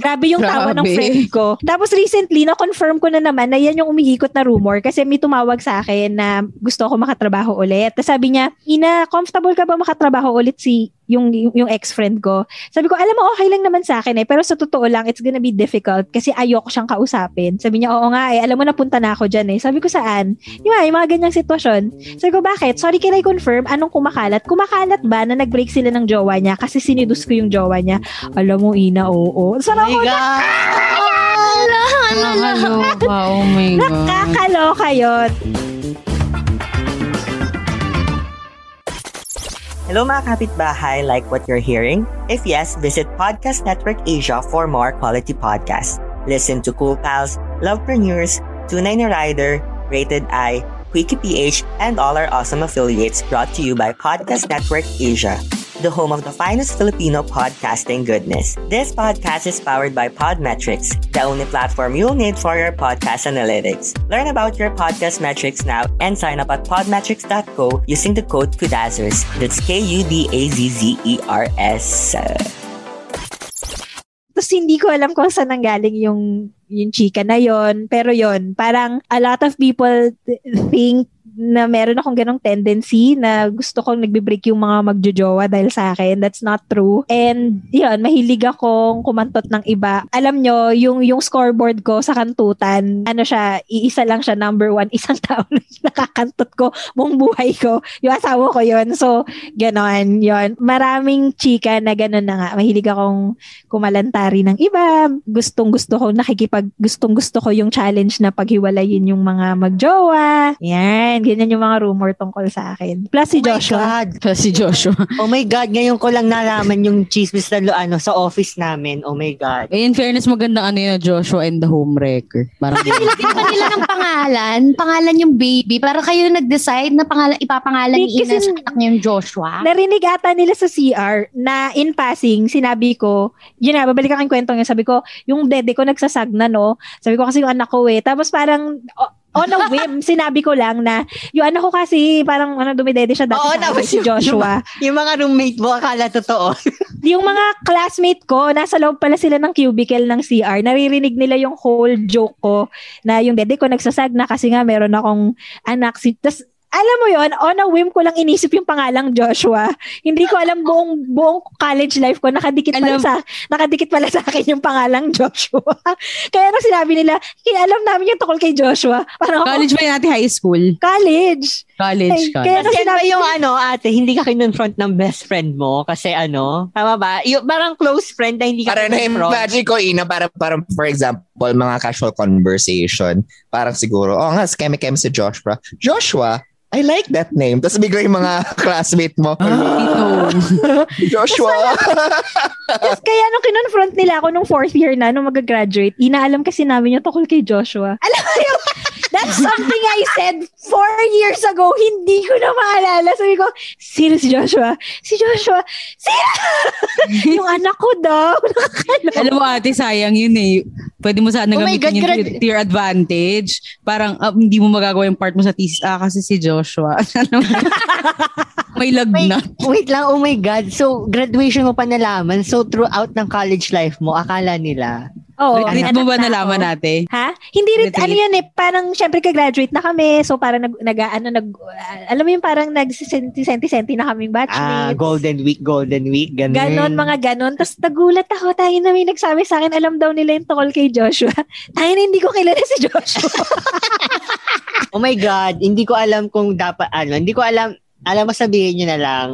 grabe yung tawa ng Grabe. friend ko. Tapos recently, na-confirm ko na naman na yan yung umiikot na rumor kasi may tumawag sa akin na gusto ko makatrabaho ulit. Tapos sabi niya, Ina, comfortable ka ba makatrabaho ulit si yung, yung, yung ex-friend ko? Sabi ko, alam mo, okay lang naman sa akin eh. Pero sa totoo lang, it's gonna be difficult kasi ayoko siyang kausapin. Sabi niya, oo nga eh. Alam mo, napunta na ako dyan eh. Sabi ko, saan? Yung, nga, yung mga ganyang sitwasyon. Sabi ko, bakit? Sorry, can I confirm? Anong kumakalat? Kumakalat ba na nag-break sila ng jowa niya kasi sinidus ko yung jowa niya? Alam mo, Ina, oo. So, Oh my God! Nakakaloka. Oh my God. Nakakaloka yun. Hello mga kapitbahay, like what you're hearing? If yes, visit Podcast Network Asia for more quality podcasts. Listen to Cool Pals, Lovepreneurs, Tunay na Rider, Rated I, Quickie PH, and all our awesome affiliates brought to you by Podcast Network Asia, the home of the finest Filipino podcasting goodness. This podcast is powered by Podmetrics, the only platform you'll need for your podcast analytics. Learn about your podcast metrics now and sign up at podmetrics.co using the code KUDAZERS. That's K-U-D-A-Z-Z-E-R-S. Tapos hindi ko alam kung saan nanggaling yung yung chika na yon pero yon parang a lot of people th- think na meron akong ganong tendency na gusto kong nagbe-break yung mga magjojowa dahil sa akin. That's not true. And yun, mahilig akong kumantot ng iba. Alam nyo, yung, yung scoreboard ko sa kantutan, ano siya, iisa lang siya, number one. Isang tao lang nakakantot ko buong buhay ko. Yung asawa ko yon So, ganon, yon Maraming chika na ganon na nga. Mahilig akong kumalantari ng iba. Gustong gusto ko nakikipag, gustong gusto ko yung challenge na paghiwalayin yung mga magjowa. Yan, ganyan yung mga rumor tungkol sa akin. Plus si Oh Joshua. God. Pa si Joshua. Oh my God, ngayon ko lang nalaman yung chismis na lo- ano, sa office namin. Oh my God. Eh, in fairness, maganda ano yun, Joshua and the Homewrecker. Parang Nilagyan pa nila ng pangalan. Pangalan yung baby. Para kayo nag-decide na pangalan, ipapangalan ni Ina sa anak niya yung Joshua. Narinig ata nila sa CR na in passing, sinabi ko, yun na, babalik ako yung kwento niya. Sabi ko, yung dede ko nagsasagna, no? Sabi ko kasi yung anak ko eh. Tapos parang, o- on a whim, sinabi ko lang na, yung anak ko kasi, parang ano, dumidede siya dati Oo, sa akin, si yung- Joshua. Yung mga roommate mo, akala totoo. yung mga classmate ko, nasa loob pala sila ng cubicle ng CR, naririnig nila yung whole joke ko na yung dede ko nagsasag na kasi nga meron akong anak. Si, tas, alam mo yon on a whim ko lang inisip yung pangalang Joshua. Hindi ko alam buong buong college life ko nakadikit pala Alam- sa nakadikit pala sa akin yung pangalang Joshua. Kaya nung sinabi nila, "Kaya alam namin yung tukol kay Joshua." Parang ako, college ba natin high school? college. College, Ay, college. kaya nung Kasi ba sinabi yung ano, ate, hindi ka kinonfront ng best friend mo kasi ano, tama ba? Yung parang close friend na hindi ka Para kinonfront. na-imagine ko, Ina, para, para, for example, mga casual conversation, parang siguro, oh nga, keme-keme si Joshua. Joshua, I like that name. Tapos bigla yung mga classmate mo, Ito. Joshua. Tapos kaya nung kinonfront nila ako nung fourth year na, nung mag-graduate, inaalam kasi namin yung tukol kay Joshua. Alam mo yung, that's something I said four years ago, hindi ko na maalala. Sabi ko, sino si Joshua? Si Joshua, sino? yung anak ko daw. Alam mo ate, sayang yun eh. Pwede mo sana Oh gamitin God, yung grad- to your advantage. Parang ah, hindi mo magagawa yung part mo sa thesis. Ah, kasi si Joshua. May Wait, lagnat. wait lang, oh my God. So, graduation mo pa nalaman. So, throughout ng college life mo, akala nila. Oo. Retreat anak mo ba na nalaman natin? Ha? Hindi rin, ano yan eh, parang syempre ka-graduate na kami, so parang nag, nag ano, nag, alam mo yung parang nagsisenti-senti na kaming Ah, batchmates. Golden Week, Golden Week, ganun. Ganon, mga ganon. Tapos nagulat ako, tayo na may nagsabi sa akin, alam daw nila yung tukol kay Joshua. Tayo na hindi ko kilala si Joshua. Oh my God, hindi ko alam kung dapat, ano, hindi ko alam, alam mo sabihin nyo na lang,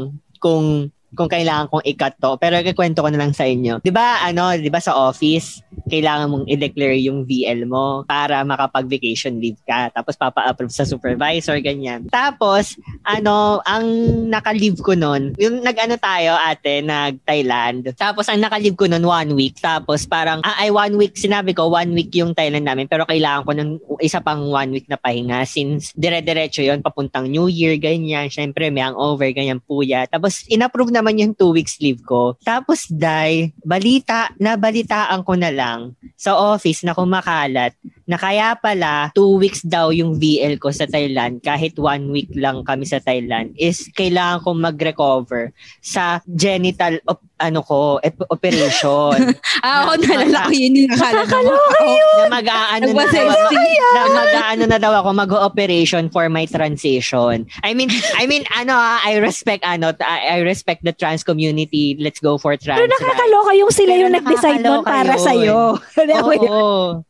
kung kung kailangan kong i-cut to. Pero ikikwento ko na lang sa inyo. 'Di ba ano, 'di ba sa office, kailangan mong i-declare yung VL mo para makapag-vacation leave ka. Tapos papa-approve sa supervisor, ganyan. Tapos, ano, ang naka-leave ko nun, yung nag-ano tayo ate, nag-Thailand. Tapos, ang naka-leave ko nun one week. Tapos, parang, ah, ay one week, sinabi ko, one week yung Thailand namin. Pero kailangan ko nun isa pang one week na pahinga since dire-diretso yon papuntang New Year, ganyan. Siyempre, may hangover, ganyan, puya. Tapos, in-approve naman yung two weeks leave ko. Tapos, dai, balita, nabalitaan ko na lang sa office na kumakalat na kaya pala two weeks daw yung VL ko sa Thailand kahit one week lang kami sa Thailand is kailangan kong mag-recover sa genital op- ano ko ep- operation Ah, ako nalala ko yun yung akala mo. na mag-aano na, mag-aano na daw ako mag-operation for my transition. I mean, I mean ano ah, I respect ano, I respect the trans community. Let's go for trans. Pero nakakaloka yung sila Pero yung nag-decide nun para yun. sa'yo. Oo.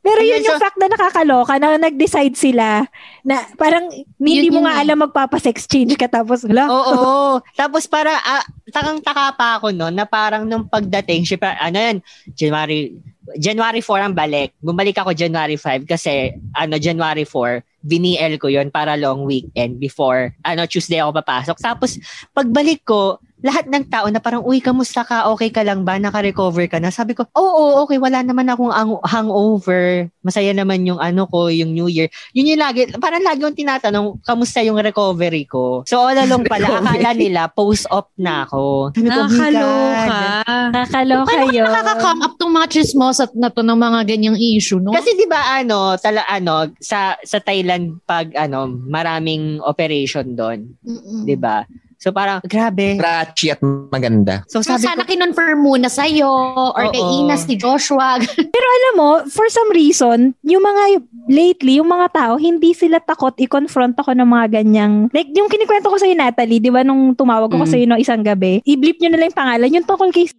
Pero yun Ayun, yung so- fact na nakakaloka na nag-decide sila na parang hindi Yun mo nga alam magpapa-sex change ka tapos wala. Oo. Tapos para, ah, takang-taka pa ako no, na parang nung pagdating, syempre, ano yan, January, January 4 ang balik. Bumalik ako January 5 kasi, ano, January 4, biniel ko yon para long weekend before, ano, Tuesday ako papasok. Tapos, pagbalik ko, lahat ng tao na parang, uy, kamusta ka? Okay ka lang ba? Naka-recover ka na? Sabi ko, oo, okay, wala naman akong ang- hangover. Masaya naman yung ano ko, yung New Year. Yun yung lagi, parang lagi yung tinatanong, kamusta yung recovery ko? So, all along pala, akala nila, post-op na ako. Sabi ko, "Oh Nakakaloka. God." Nakakaloka Paano yun. nakaka-come up tong mga chismosat na to ng mga ganyang issue, no? Kasi 'di ba ano, tala ano sa sa Thailand pag ano, maraming operation doon. 'di ba? So parang grabe. Ratchy at maganda. So So, sabi sana ko, kinonfirm muna sa'yo or kay Oo. Inas ni Joshua. alam mo, for some reason, yung mga lately, yung mga tao, hindi sila takot i-confront ako ng mga ganyang, like yung kinikwento ko sa'yo, Natalie, di ba, nung tumawag ako Mm. sa'yo no isang gabi, i-bleep nyo na lang yung pangalan, yung tungkol kay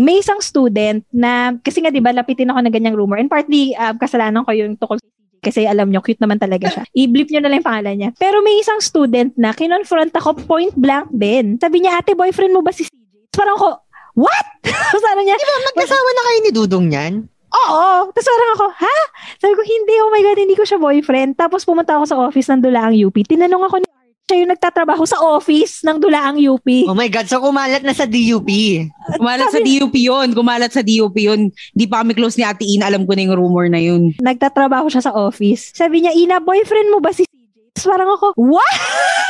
may isang student na, kasi nga di ba, lapitin ako ng ganyang rumor, and partly, um, kasalanan ko yung kay CJ kasi alam nyo, cute naman talaga siya. I-bleep nyo na lang yung pangalan niya. Pero may isang student na kinonfront ako point blank din. Sabi niya, ate, boyfriend mo ba si CJ? Parang ako, what? Sabi niya, magkasawa na kayo ni Dudong niyan? Oo. Tapos parang ako, ha? Sabi ko, hindi, oh my God, hindi ko siya boyfriend. Tapos pumunta ako sa office ng Dulaang UP. Tinanong ako ni siya yung nagtatrabaho sa office ng Dulaang UP. Oh my God, so kumalat na sa DUP. Kumalat sa DUP yun. Kumalat sa DUP yun. Di pa kami close ni Ate Ina. Alam ko na yung rumor na yun. Nagtatrabaho siya sa office. Sabi niya, Ina, boyfriend mo ba si? Tapos parang ako, what?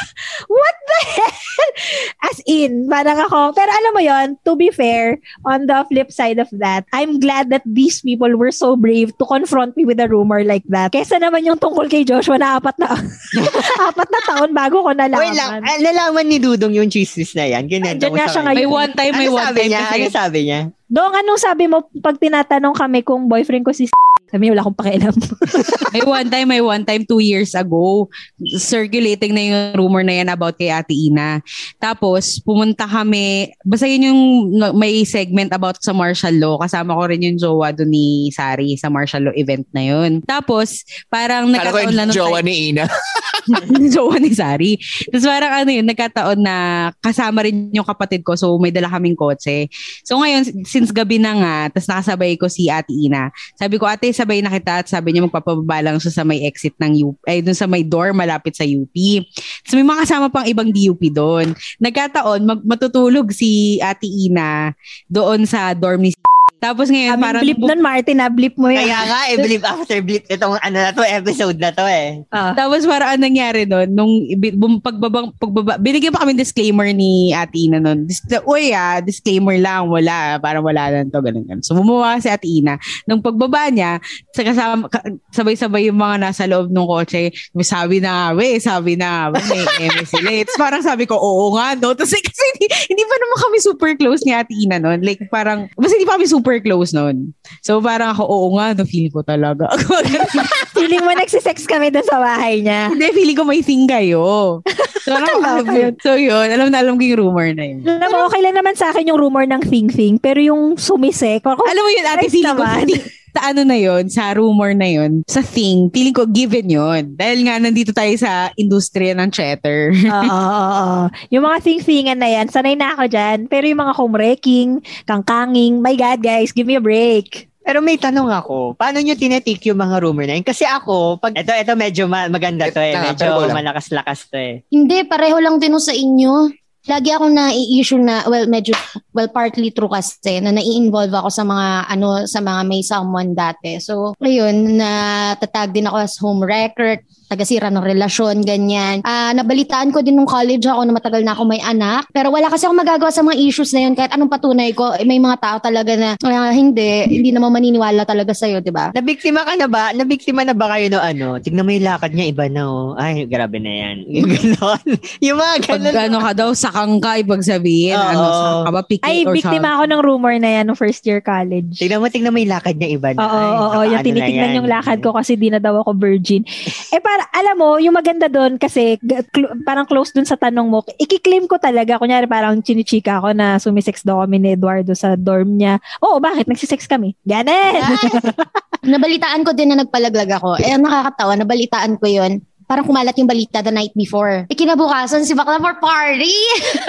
what the hell? As in, parang ako. Pero alam mo yon to be fair, on the flip side of that, I'm glad that these people were so brave to confront me with a rumor like that. Kesa naman yung tungkol kay Joshua na apat na apat na taon bago ko nalaman. Wait lang, ah, nalaman ni Dudong yung chismis na yan. Ganyan. Andyan nga siya May ngayon. one time, may Ano one sabi time niya? kasi Ano sabi niya? Dong, anong sabi mo pag tinatanong kami kung boyfriend ko si Sabi niya, wala akong pakialam. may one time, may one time two years ago, circulating na yung rumor na yan about kay Ate Ina. Tapos, pumunta kami, basta yun yung may segment about sa martial law. Kasama ko rin yung jowa doon ni Sari sa martial law event na yun. Tapos, parang Kala nagkataon lang yung nung jowa time- ni Ina. jowa ni Sari. Tapos parang ano yun, nagkataon na kasama rin yung kapatid ko. So may dala kaming kotse. So ngayon, since gabi na nga, tapos nakasabay ko si Ate Ina. Sabi ko, ate, sabay na kita. At sabi niya, magpapababa lang siya sa may exit ng UP. Ay, dun sa may door, malapit sa UP. Tapos may mga kasama pang ibang DUP doon. Nagkataon, mag- matutulog si Ate Ina doon sa dorm ni Tapos ngayon, Aming parang... blip nun, Martin, na blip mo yan. Kaya nga, eh, blip after blip. Itong ano na to, episode na to eh. Ah. Tapos parang anong nangyari nun, nung bum, pagbabang, pagbaba, binigyan pa kami disclaimer ni Ate Ina nun. Dis, uy ah, disclaimer lang, wala, parang wala lang to, ganun, ganun. So bumuha si Ate Ina. Nung pagbaba niya, sa kasama, ka- sabay-sabay yung mga nasa loob ng kotse, may sabi na we, sabi na we, may eh. Tapos parang sabi ko, oo nga, no? Tapos eh, kasi hindi, hindi pa naman kami super close ni Ate Ina nun. Like parang, basta hindi pa kami super close nun. So parang ako, oo nga, no, feel ko talaga. Feeling mo nagsisex kami dun sa bahay niya. Hindi, feeling ko may thing kayo. So, Akala ko yun. so yun, alam na alam ko yung rumor na yun. Alam mo, okay lang naman sa akin yung rumor ng thing-thing, pero yung sumisek, ako, Alam mo yun, ate, feeling ko, naman. feeling, sa ano na yon sa rumor na yon sa thing, feeling ko given yon Dahil nga nandito tayo sa industriya ng cheddar. Oo, oo, oo. Yung mga thing-thingan na yan, sanay na ako dyan. Pero yung mga home wrecking, kangkanging, my God guys, give me a break. Pero may tanong ako, paano nyo tinetake yung mga rumor na yun? Kasi ako, pag, ito, ito medyo ma- maganda to eh. Ah, Medyo malakas-lakas to eh. Hindi, pareho lang din sa inyo. Lagi ako na i-issue na, well, medyo, well, partly true kasi, na nai-involve ako sa mga, ano, sa mga may someone dati. So, ayun, na tatag din ako as home record, tagasira ng relasyon, ganyan. Ah, nabalitaan ko din nung college ako na matagal na ako may anak. Pero wala kasi ako magagawa sa mga issues na yun. Kahit anong patunay ko, eh, may mga tao talaga na, ah, hindi, hindi naman maniniwala talaga sa'yo, di ba? Nabiktima ka na ba? Nabiktima na ba kayo no ano? Tignan mo yung lakad niya, iba na oh. Ay, grabe na yan. Yung gano'n. yung mga Pag gano'n. ano ka daw, sakang ka, ibig sabihin, Oo. ano, sakang ka ba, picky Ay, or biktima ako ng rumor na yan nung first year college. Tignan mo, tignan mo yung lakad niya, iba na. Oo, oo, Yung ano na tinitignan yung lakad ko kasi di na daw ako virgin. Eh, para, alam mo, yung maganda doon kasi cl- parang close doon sa tanong mo, ikiklaim ko talaga. Kunyari, parang chinichika ako na sumisex daw kami ni Eduardo sa dorm niya. Oo, bakit? Nagsisex kami. Ganon! Nabalitaan ko din na nagpalaglag ako. Eh, nakakatawa, nabalitaan ko yon parang kumalat yung balita the night before. Eh, kinabukasan, si Bakla for party!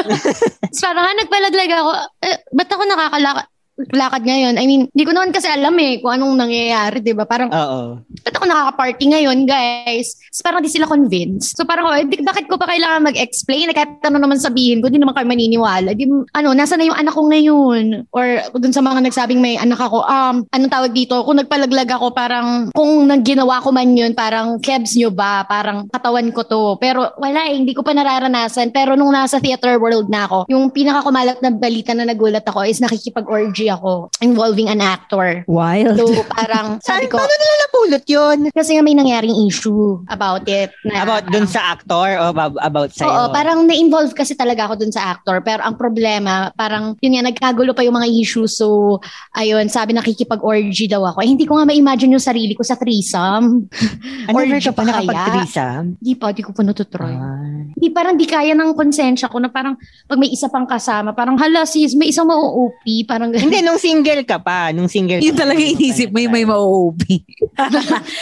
Tapos parang nga, nagpalaglag ako. Eh, ba't ako nakakalakad? Lakad ngayon. I mean, hindi ko naman kasi alam eh kung anong nangyayari, di ba? Parang, Oo. ba't ako nakaka-party ngayon, guys? Tapos parang di sila convinced. So parang, oh, di, bakit ko pa kailangan mag-explain? Eh, Kahit ano naman sabihin ko, di naman kayo maniniwala. Di, ano, nasa na yung anak ko ngayon? Or dun sa mga nagsabing may anak ako, um, anong tawag dito? Kung nagpalaglag ako, parang, kung nang ginawa ko man yun, parang, kebs nyo ba? Parang, katawan ko to. Pero wala eh, hindi ko pa nararanasan. Pero nung nasa theater world na ako, yung pinakakumalat na balita na nagulat ako is nakikipag-orgy ako involving an actor. Wild. So parang sabi ko, Paano nila napulot yun? kasi nga may nangyaring issue about it. Na, About dun sa actor o ab- about sa'yo? Oo, parang na-involve kasi talaga ako dun sa actor. Pero ang problema, parang yun nga, nagkagulo pa yung mga issue. So, ayun, sabi nakikipag-orgy daw ako. Eh, hindi ko nga ma-imagine yung sarili ko sa threesome. Ano orgy ka pa nakapag-threesome? Hindi pa, di ko pa natutry. Ah. Hindi, parang di kaya ng konsensya ko na parang pag may isa pang kasama, parang hala sis, may isang mau-OP. Parang Hindi, nung single ka pa. Nung single Yun talaga pa, inisip mo yung may ma-OP.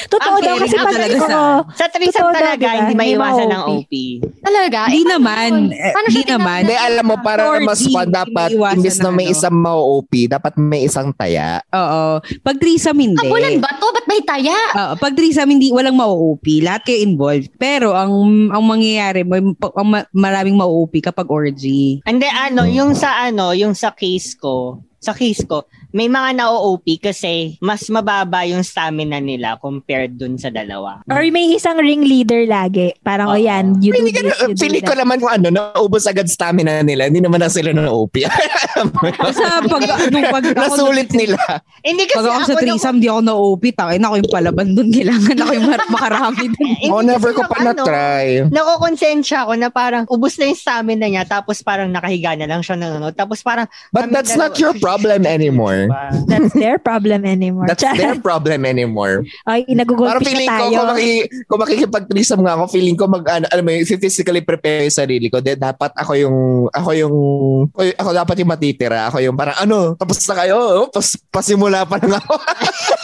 Totoo Ang daw kasi caring pag talaga oo, sa- Sa threesome Totoo daw, talaga, diba? hindi May maiwasan ng OP. Talaga. Hindi Eh, paano naman. yun? Eh, Hindi naman. Hindi, alam mo, para Or mas di- fun, dapat, iniiwasan imbis na may ano. isang ma-OP, dapat may isang taya. Oo. Pag threesome hindi. Kabulan ba to? Ba't may taya? Oo, pag threesome hindi walang ma-OP, lahat kayo involved. Pero ang ang mangyayari, may, ang ma- maraming ma-OP kapag orgy. Hindi, ano, yung sa ano, yung sa case ko, sa case ko, may mga na-OP kasi mas mababa yung stamina nila compared dun sa dalawa. Or may isang ringleader lagi. Parang, o Oo. yan, you do Hindi ka, this, you do ko naman kung ano, naubos agad stamina nila. Hindi naman na sila na OP. Sa pag, nung pag ako, Nasulit nila. Hindi kasi pag ako sa threesome, di ako na-OP. Takin ako yung palaban dun. Kailangan ako yung mar- makarami dun. Oh, never ko pa ano, na-try. Nakokonsensya ako na parang ubus na yung stamina niya tapos parang nakahiga na lang siya nanonood. Tapos parang But that's not your problem anymore. That's their problem anymore. That's their problem anymore. Ay, Parang inagugulpish feeling na ko, tayo. kung, maki, kung makikipag-threesome nga ako, feeling ko mag, ano, alam mo, physically prepare yung sarili ko. Then, dapat ako yung, ako yung, ako, ako dapat yung matitira. Ako yung parang, ano, tapos na kayo. Oh, Tapos, pasimula pa lang ako.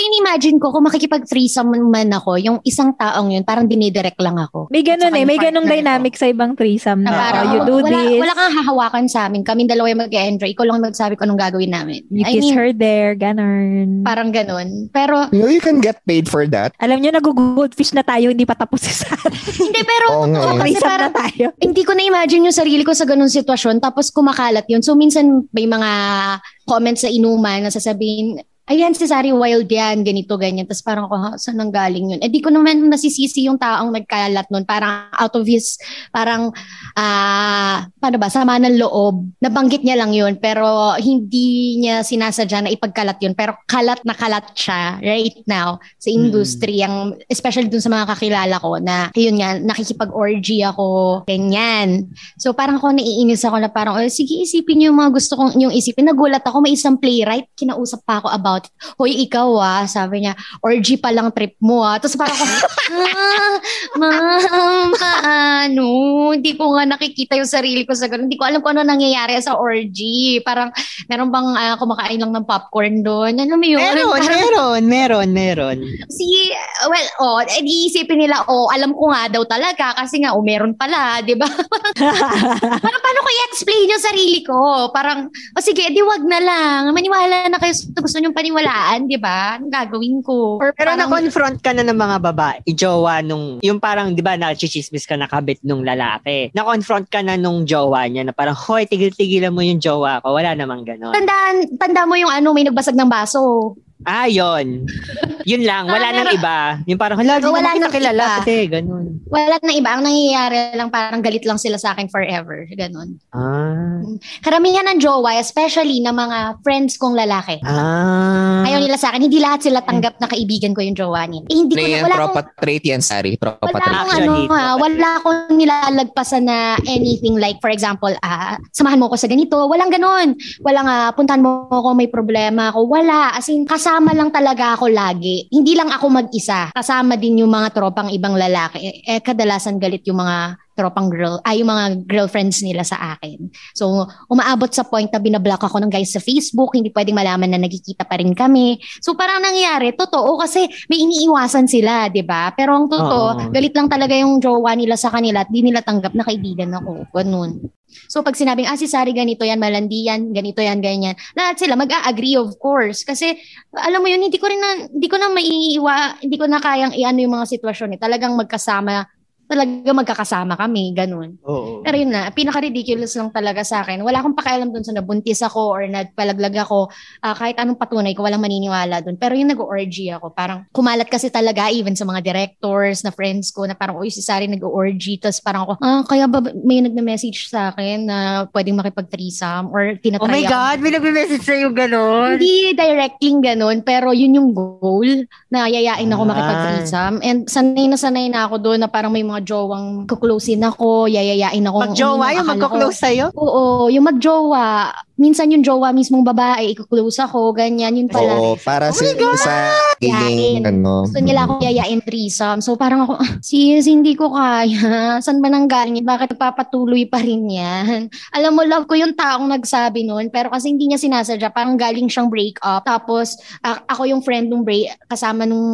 In-imagine ko kung makikipag-threesome man ako, yung isang taong yun, parang dinidirect lang ako. May ganun eh. May ganung partner ko. dynamic sa ibang threesome Na na, parang, oh, you do wala, this, wala kang hahawakan sa amin. Kaming dalawa yung mag-enjoy. Ikaw lang magsabi ko anong gagawin namin. you I kiss mean, her there, ganun. Parang ganun. Pero, you know, you can get paid for that. Alam nyo, nag-goldfish na tayo, hindi pa tapos si Sarah. hindi, pero, Oo totoo eh. kasi Threesome na parang, tayo. hindi ko na-imagine yung sarili ko sa ganun sitwasyon tapos kumakalat yun. So minsan may mga comments sa inuman na sasabihin, ayan si Sari wild yan, ganito, ganyan. Tapos parang ako, "Ha, saan nang galing yun? Eh di ko naman nasisisi yung taong nagkalat nun. Parang out of his, parang, ah, paano ba, sama ng loob. Nabanggit niya lang yun, pero hindi niya sinasadya na ipagkalat yun. Pero kalat na kalat siya right now sa industry, ang, especially dun sa mga kakilala ko na, yun nga, nakikipag-orgy ako, ganyan. So parang ako naiinis ako na parang, oh, sige isipin niyo yung mga gusto kong yung isipin. Nagulat ako, may isang playwright, kinausap pa ako about hoy ikaw ah, sabi niya, orgy pa lang trip mo ah. Tapos parang ako, ah, ma'am, ano, hindi ko nga nakikita yung sarili ko sa ganun. Hindi ko alam kung ano nangyayari sa orgy. Parang, meron bang ah, kumakain lang ng popcorn doon? Ano mo yun? Meron, Parang- meron, meron, meron. Si, well, oh, eh, di isipin nila, oh, alam ko nga daw talaga kasi nga, oh, meron pala, di ba? Parang paano ko i-explain yung sarili ko? Parang, oh, sige, di wag na lang. Maniwala na kayo sa gusto nyong paniwalaan, di ba? Anong gagawin ko? Or Pero parang- na-confront ka na ng mga babae, jowa nung, yung parang, di ba, nachichismis ka nakabit nung lalaki. Na-confront ka na nung jowa niya na parang, hoy, tigil-tigilan mo yung jowa ko. Wala namang ganon. Tandaan, tanda mo yung ano, may nagbasag ng baso. Ah, yun. Yun lang. Wala Ah, nang iba. Yung parang, hala, di Wala nang kilala. iba. Kasi, ganun. Wala na iba. Ang nangyayari lang, parang galit lang sila sa akin forever. Ganon. Ah. Karamihan ng jowa, especially ng mga friends kong lalaki. Ah. Ayaw nila sa akin. Hindi lahat sila tanggap na kaibigan ko yung jowa nila. Eh, hindi ko na, wala akong, trait yan, Sari. Tropa wala trait. akong ano, ha, tropa wala akong nilalagpasan na anything like, for example, ah, samahan mo ko sa ganito. Walang ganon. Walang, ah, puntahan mo ako, may problema ako. Wala. As in, kasama lang talaga ako lagi. Hindi lang ako mag-isa. Kasama din yung mga tropang ibang lalaki. Eh, eh, kadalasan galit yung mga tropang girl, ay yung mga girlfriends nila sa akin. So, umaabot sa point na binablock ako ng guys sa Facebook, hindi pwedeng malaman na nagkikita pa rin kami. So, parang nangyari, totoo, kasi may iniiwasan sila, di ba? Pero ang totoo, Oo. galit lang talaga yung jowa nila sa kanila at di nila tanggap na kaibigan ako. Ganun. So, pag sinabing, ah, si Sari ganito yan, malandi yan, ganito yan, ganyan, lahat sila mag-a-agree, of course. Kasi, alam mo yun, hindi ko rin na, hindi ko na maiiwa, hindi ko na kayang iano yung mga sitwasyon eh. Talagang magkasama, talaga magkakasama kami, ganun. Oo. Pero yun na, pinaka-ridiculous lang talaga sa akin. Wala akong pakialam dun sa nabuntis ako or nagpalaglag ako. Ah, kahit anong patunay ko, walang maniniwala dun. Pero yung nag-orgy ako, parang kumalat kasi talaga even sa mga directors na friends ko na parang, uy, si Sari nag-orgy. Tapos parang ako, ah, kaya ba may nagna-message sa akin na pwedeng makipag-threesome or Oh tinatry my ako. God, may nagme-message sa'yo ganon. Hindi directly ganun, pero yun yung goal na yayain ako Ah. makipag-threesome. And sanay na sanay na ako doon na parang may mga jowang kukulosin ako, yayayain ako. Mag-jowa yung magko-close sa'yo? Oo, yung mag-jowa. Minsan yung jowa mismong babae, ikuklose ako, ganyan, yun pala. Oo, para sa, sa Yain. feeling, ano. Gusto nila ako yayain threesome. So parang ako, "Ah, sis, hindi ko kaya. Saan ba nanggaling yun? Bakit nagpapatuloy pa rin yan? Alam mo, love ko yung taong nagsabi nun. Pero kasi hindi niya sinasadya. Parang galing siyang break up. Tapos, a- ako yung friend nung break, kasama nung,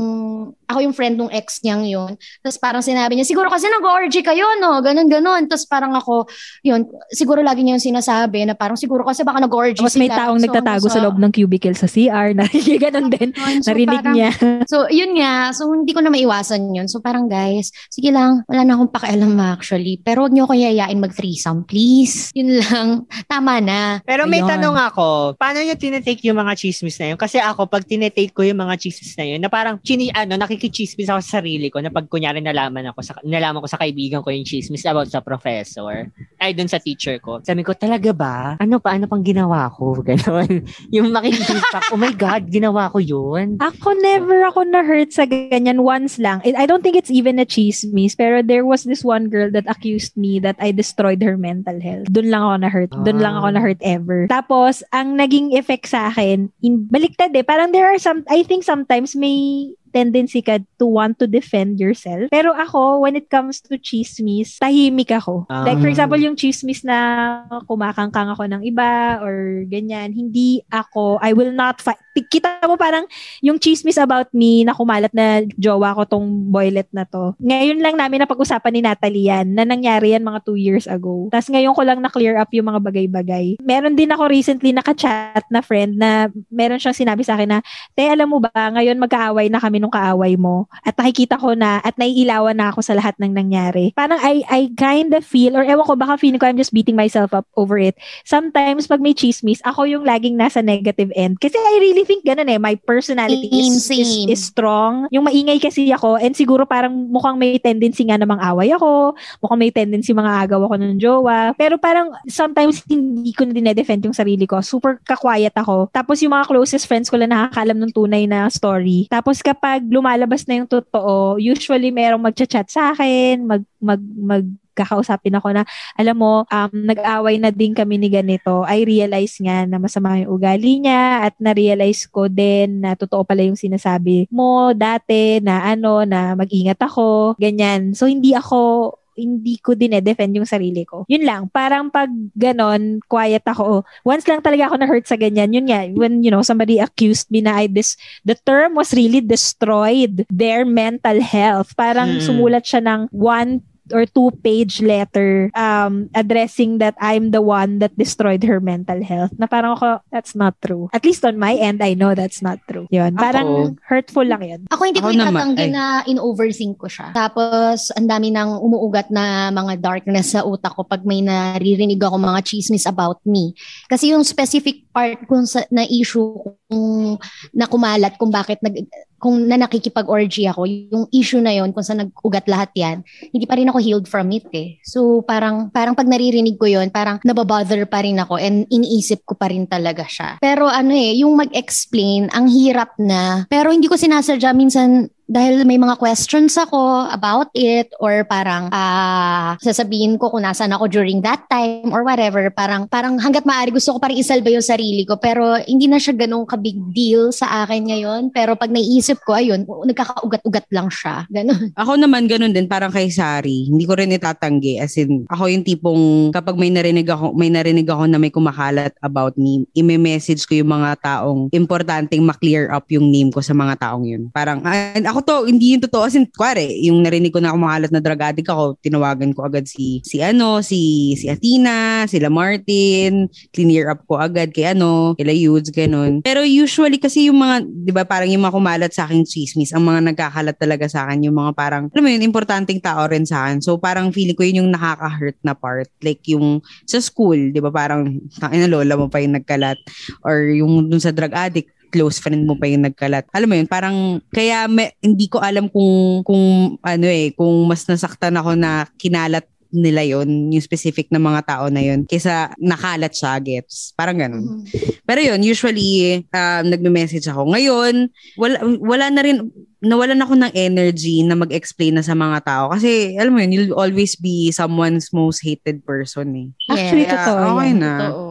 ako yung friend nung ex niyang yun. Tapos parang sinabi niya, siguro kasi nag-orgy kayo, no? Ganon, ganon. Tapos parang ako, yun, siguro lagi niya yung sinasabi na parang siguro kasi baka nag-orgy Tapos may taong So, nagtatago sa so- loob ng cubicle sa CR. Na, ganun din. So, Narinig parang- niya. So, yun nga. So, hindi ko na maiwasan yun. So, parang guys, sige lang, wala na akong pakialam actually. Pero huwag niyo ako yayain mag-threesome, please. Yun lang. Tama na. Pero may Ayun. tanong ako, paano nyo tinetake yung mga chismis na yun? Kasi ako, pag tinetake ko yung mga chismis na yun, na parang, chini, ano, nakikichismis ako sa sarili ko, na pag kunyari nalaman ako, sa, nalaman ko sa kaibigan ko yung chismis about sa professor, ay dun sa teacher ko. Sabi ko, talaga ba? Ano pa, ano pang ginawa ko? Ganon. yung makikichismis oh my God, ginawa ko yun. Ako never ako na-hurt sa ganyan once lang. I I don't think it's even a chismis, pero there was this one girl that accused me that I destroyed her mental health. Doon lang ako na-hurt. Doon lang ako Ah. na-hurt ever. Tapos, ang naging effect sa akin, in, baliktad eh. Parang there are some, I think sometimes may tendency ka to want to defend yourself. Pero ako, when it comes to chismis, tahimik ako. Like for example, yung chismis na kumakangkang ako ng iba or ganyan, hindi ako, I will not fight. Kita mo parang yung chismis about me na kumalat na jowa ko tong boylet na to. Ngayon lang namin na pag-usapan ni Natalie yan, na nangyari yan mga two years ago. Tapos ngayon ko lang na-clear up yung mga bagay-bagay. Meron din ako recently nakachat na friend na meron siyang sinabi sa akin na, te, alam mo ba, ngayon magkaaway na kami nung kaaway mo. At nakikita ko na, at naiilawan na ako sa lahat ng nangyari. Parang I, I kind of feel, or ewan ko, baka feeling ko I'm just beating myself up over it. Sometimes, pag may chismis, ako yung laging nasa negative end. Kasi I really think ganun eh, my personality is, Same, is, same. is strong. Yung maingay kasi ako, and siguro parang mukhang may tendency nga namang away ako, mukhang may tendency mga agaw ako ng jowa. Pero parang sometimes hindi ko na dinedefend yung sarili ko. Super ka-quiet ako. Tapos yung mga closest friends ko lang nakakalam ng tunay na story. Tapos kapag lumalabas na yung totoo, usually merong magchat-chat sa akin, mag, mag, mag kakausapin ako na, alam mo, um, nag-away na din kami ni ganito. I realize nga na masama yung ugali niya at na-realize ko din na totoo pala yung sinasabi mo dati na ano, na mag-ingat ako, ganyan. So, hindi ako hindi ko din defend yung sarili ko. Yun lang, parang pag ganon, quiet ako. Once lang talaga ako na-hurt sa ganyan. Yun nga, when, you know, somebody accused me na I dis- the term was really destroyed their mental health. Parang Hmm. sumulat siya ng one or two page letter um addressing that I'm the one that destroyed her mental health. Na parang ako that's not true. At least on my end I know that's not true. Yun. Ako- parang hurtful lang yun. Ako hindi ko Ako naman, itatanggi na in-overthink ko siya. Tapos, ang dami nang umuugat na mga darkness sa utak ko pag may naririnig ako mga chismis about me. Kasi yung specific part kung sa, na issue kung na kung bakit nag kung na nakikipag-orgy ako, yung issue na yon kung saan nag-ugat lahat yan, hindi pa rin ako healed from it eh. So parang parang pag naririnig ko yon parang nababother pa rin ako and iniisip ko pa rin talaga siya. Pero ano eh, yung mag-explain, ang hirap na. Pero hindi ko sinasadya minsan dahil may mga questions ako about it or parang ah sasabihin ko kung nasaan ako during that time or whatever parang parang hangga't maaari gusto ko pa rin isalba yung sarili ko pero hindi na siya ganun ka big deal sa akin ngayon pero pag naiisip ko ayun nagkakaugat-ugat lang siya ganun Ako naman ganun din, parang kay Sari. Hindi ko rin itatanggi. As in, ako yung tipong kapag may narinig ako, may narinig ako na may kumakalat about me, ime-message ko yung mga taong importanteng ma-clear up yung name ko sa mga taong yun. Parang, ako to, hindi yung totoo. As in, kware, yung narinig ko na kumakalat na drug addict ako, tinawagan ko agad si, si ano, si, si Athena, sila Martin, clear up ko agad kay ano, kila Yudes, ganun. Pero usually kasi yung mga, di ba, parang yung mga kumalat sa akin chismis, ang mga nagkakalat talaga sa akin, yung mga parang, alam mo yun, importanteng tao rin sa akin. So parang feeling ko yun yung nakaka-hurt na part. Like yung sa school, di ba, parang, tangin na lola mo pa yung nagkalat. Or yung dun sa drug addict, close friend mo pa yung nagkalat. Alam mo yun, parang kaya may, hindi ko alam kung kung ano eh, kung mas nasaktan ako na kinalat nila yon yung specific na mga tao na yon kaysa nakalat siya gets? Parang ganun. Pero yun usually um, nagme-message ako. Ngayon wala wala na rin nawalan ako ng energy na mag-explain na sa mga tao. Kasi alam mo yun you'll always be someone's most hated person eh. Actually, Kaya, totoo okay yan. na. Oo.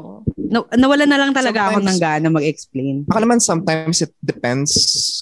Na- nawalan na lang talaga ako Sometimes- ng gana mag-explain Ako naman sometimes it depends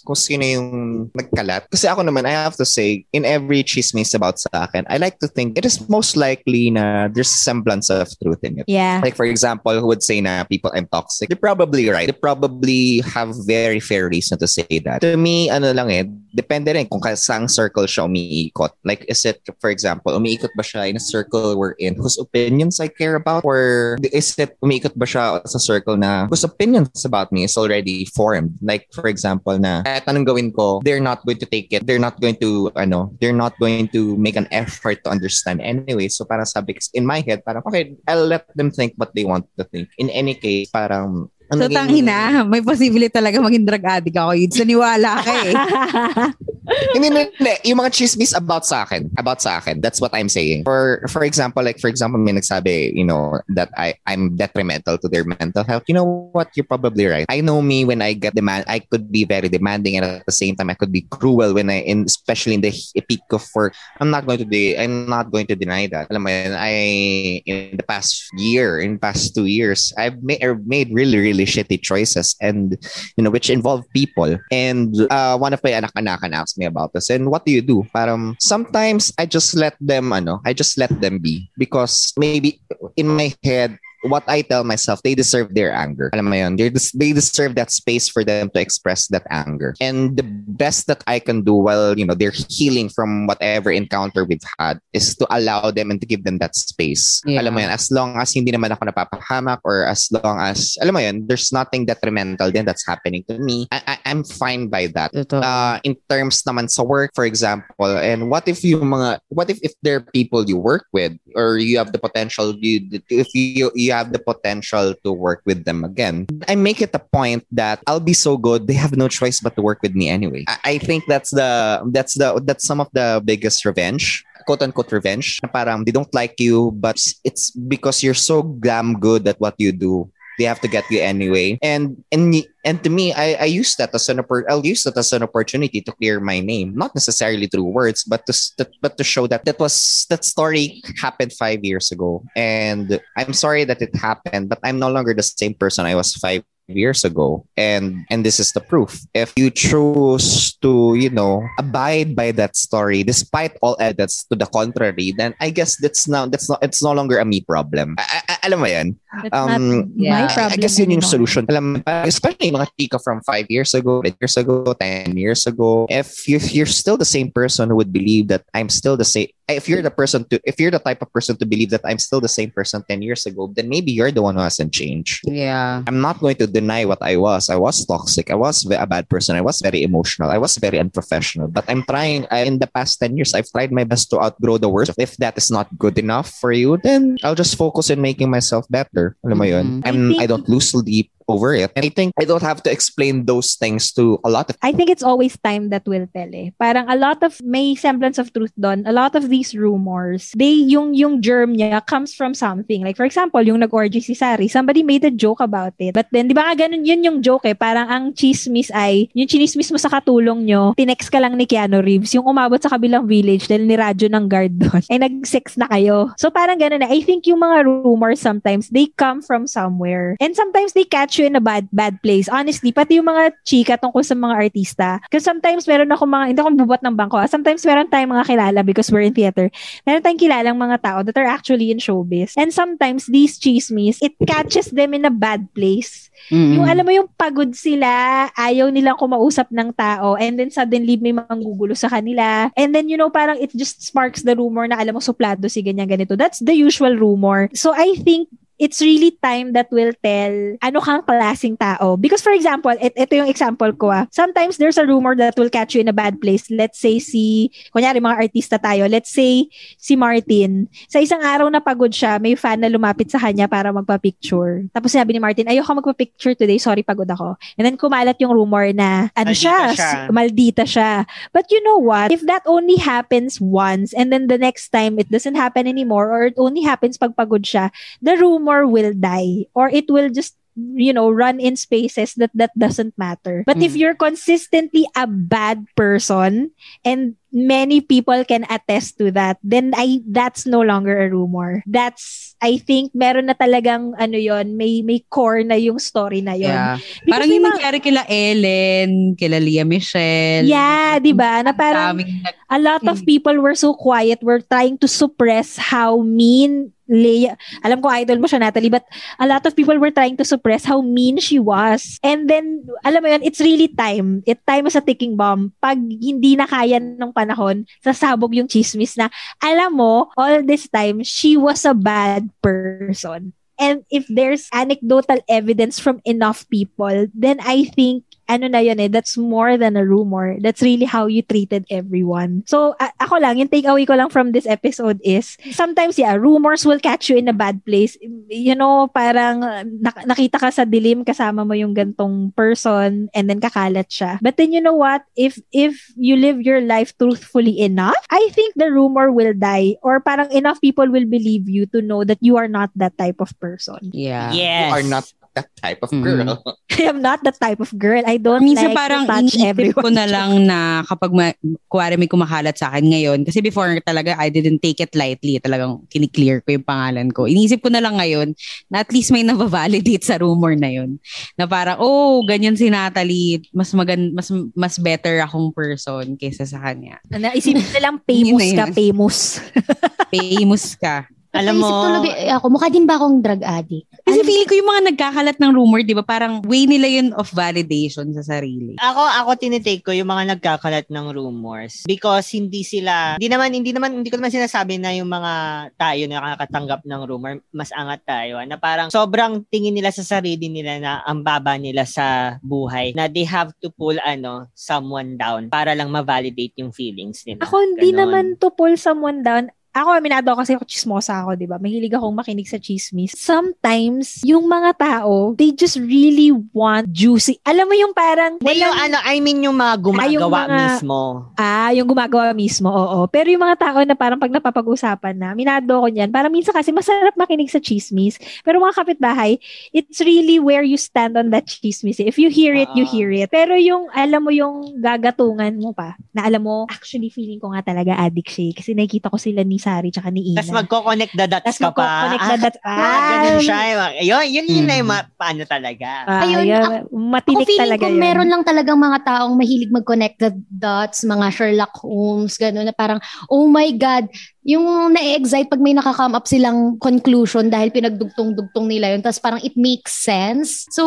kung sino yung nagkalat. Kasi ako naman, I have to say, in every chismis about sa akin, I like to think it is most likely na there's a semblance of truth in it. yeah Like for example, who would say na people I'm toxic? They're probably right. They probably have very fair reason to say that. To me, ano lang eh, depende rin kung ka- saang circle siya umiikot. Like is it, for example, umiikot ba siya in a circle we're in whose opinions I care about? Or is it umiikot ba siya sa circle na whose opinions about me is already formed? Like for example na kahit anong gawin ko, they're not going to take it. They're not going to, ano, they're not going to make an effort to understand anyway. So parang sabi, in my head, parang, okay, I'll let them think what they want to think. In any case, parang, ang so tangina may posibility talaga maging drug addict ako yun naniwala ka eh hindi, hindi. Yung mga chismis about sa akin. About sa akin. That's what I'm saying. For for example, like for example, may nagsabi, you know, that I, I'm detrimental to their mental health. You know what? You're probably right. I know me when I get demand, I could be very demanding and at the same time I could be cruel when I, in, especially in the peak of work. I'm not going to be, I'm not going to deny that. Alam mo yun, I, in the past year, in past two years, I've made, I've made really, really shitty choices and, you know, which involve people. And uh, one of my anak-anakan me about this. And what do you do? Parang sometimes I just let them, ano, I just let them be because maybe in my head, what I tell myself, they deserve their anger. Alam mo yun, they, des- they deserve that space for them to express that anger. And the best that I can do while, you know, they're healing from whatever encounter we've had is to allow them and to give them that space. Yeah. Alam mo yun, as long as hindi naman ako napapahamak or as long as, alam mo yun, there's nothing detrimental then that's happening to me, I, I, I'm fine by that uh, in terms naman sa work, for example, and what if you mga, what if if there are people you work with or you have the potential, you if you you have the potential to work with them again, I make it a point that I'll be so good they have no choice but to work with me anyway. I, I think that's the that's the that's some of the biggest revenge quote unquote revenge parang they don't like you but it's because you're so damn good at what you do they have to get you anyway. And and and to me, I, I use that as an oppor- I'll use that as an opportunity to clear my name, not necessarily through words, but to but to show that that was that story happened five years ago, and I'm sorry that it happened, but I'm no longer the same person I was five years ago. And and this is the proof. If you choose to you know abide by that story despite all evidence to the contrary then i guess that's now that's not it's no longer a me problem alam mo yan um, not my problem. I guess yun yung solution. Alam, mo, especially yung mga chika from 5 years ago, 8 years ago, 10 years ago. If, you, if you're still the same person who would believe that I'm still the same, if you're the person to, if you're the type of person to believe that I'm still the same person 10 years ago, then maybe you're the one who hasn't changed. Yeah. I'm not going to deny what I was. I was toxic. I was a bad person. I was very emotional. I was very unprofessional. But I'm trying, I, in the past 10 years, I've tried my best to outgrow the worst. If that is not good enough for you, then I'll just focus on making myself better. Alam mo yun? Mhm. I I'm, think- I don't lose sleep over it. And I think I don't have to explain those things to a lot of I think it's always time that will tell eh. Parang a lot of, may semblance of truth doon. A lot of these rumors, they, yung, yung germ niya comes from something. Like for example, yung nag-orgy si Sari, somebody made a joke about it. But then, di ba nga ganun, yun yung joke eh. Parang ang chismis ay, yung chinismis mo sa katulong nyo, tinext ka lang ni Keanu Reeves, yung umabot sa kabilang village dahil niradyo ng guard doon, ay nag-sex na kayo. So parang ganun na. I think yung mga rumors sometimes, they come from somewhere. And sometimes they catch you in a bad bad place. Honestly, pati yung mga chika tungkol sa mga artista. Because sometimes meron ako mga, hindi ako bubot ng bangko. ah. Sometimes meron tayong mga kilala because we're in theater. Meron tayong kilalang mga tao that are actually in showbiz. And sometimes these chismis, it catches them in a bad place. Mm-mm. Yung alam mo yung pagod sila, ayaw nilang kumausap ng tao, and then suddenly may manggugulo sa kanila. And then, you know, parang it just sparks the rumor na alam mo, suplado si ganyan ganito. That's the usual rumor. So I think it's really time that will tell ano kang klaseng tao. Because for example, et, ito yung example ko ah. Sometimes there's a rumor that will catch you in a bad place. Let's say si, kunyari mga artista tayo, let's say si Martin. Sa isang araw na pagod siya, may fan na lumapit sa kanya para magpa-picture. Tapos sinabi ni Martin, ayoko magpa-picture today, sorry pagod ako. And then kumalat yung rumor na ano siya, siya. maldita siya. But you know what? If that only happens once and then the next time it doesn't happen anymore or it only happens pag pagod siya, the rumor will die or it will just you know run in spaces that that doesn't matter but if Mm. you're consistently a bad person and many people can attest to that then i that's no longer a rumor that's i think meron na talagang ano yon may may core na yung story na yon Yeah. Because Parang yung nangyari kila Ellen, kila Leah Michelle. Yeah, 'di ba? Na parang a lot of Mm. people were so quiet, were trying to suppress how mean Leia, alam ko idol mo siya Natalie, but a lot of people were trying to suppress how mean she was. And then, alam mo yun, it's really time. It time is a ticking bomb. Pag hindi na kaya ng panahon, sasabog yung chismis na, alam mo, all this time, she was a bad person. And if there's anecdotal evidence from enough people, then I think ano na yun eh, that's more than a rumor. That's really how you treated everyone. So, a- ako lang, yung takeaway ko lang from this episode is, sometimes, yeah, rumors will catch you in a bad place. You know, parang uh, nak- nakita ka sa dilim, kasama mo yung gantong person, and then kakalat siya. But then, you know what? If, if you live your life truthfully enough, I think the rumor will die, or parang enough people will believe you to know that you are not that type of person. Yeah. Yes. you are not that type of Mhm. girl. I am not that type of girl. I don't Minsan like parang to touch everyone. ko na lang na kapag ma- kuwari may kumakalat sa akin ngayon, kasi before talaga I didn't take it lightly, talagang kiniklear ko yung pangalan ko. Iniisip ko na lang ngayon na at least may nabavalidate sa rumor na yun. Na parang, oh, ganyan si Natalie, mas magan mas mas better akong person kaysa sa kanya. Naisip na lang famous ka, famous. Famous ka. Alam mo- tuloy eh, ako, mukha din ba akong drug addict? Kasi Alam- feeling ko yung mga nagkakalat ng rumor, di ba, parang way nila yun of validation sa sarili. Ako ako tinitake ko yung mga nagkakalat ng rumors because hindi sila hindi naman hindi naman hindi ko naman sinasabi na yung mga tayo na nakakatanggap ng rumor mas angat tayo na parang sobrang tingin nila sa sarili nila na ang baba nila sa buhay na they have to pull ano someone down para lang ma-validate yung feelings nila. Ako hindi Ganon. naman to pull someone down. Ako, aminado ako kasi ako chismosa ako, di ba? Mahilig akong makinig sa chismis. Sometimes, yung mga tao, they just really want juicy. Alam mo yung parang... Hindi, yung ano, I mean yung mga gumagawa Ah, yung mga- mismo. Ah, yung gumagawa mismo, oo. Pero yung mga tao na parang pag napapag-usapan na, minado ko niyan. Parang minsan kasi masarap makinig sa chismis. Pero mga kapitbahay, it's really where you stand on that chismis. If you hear it, you Ah. hear it. Pero yung, alam mo yung gagatungan mo pa, na alam mo, actually feeling ko nga talaga addict siya. eh. Kasi nakikita ko sila ni Sari tsaka ni Ina. Tapos magko-connect the dots Tas ka pa. magko-connect the dots. Ah, ah, ganun siya. Yun, yun, yun na yung Mm. ma- paano talaga. Ah, Ayun, yun, ako- matinik Ako feeling talaga ko yun. meron lang talagang mga taong mahilig mag-connect the dots, mga Sherlock Holmes, gano'n na parang, oh my God, yung na-excite pag may nakakam up silang conclusion dahil pinagdugtong-dugtong nila yun. Tapos parang it makes sense. So,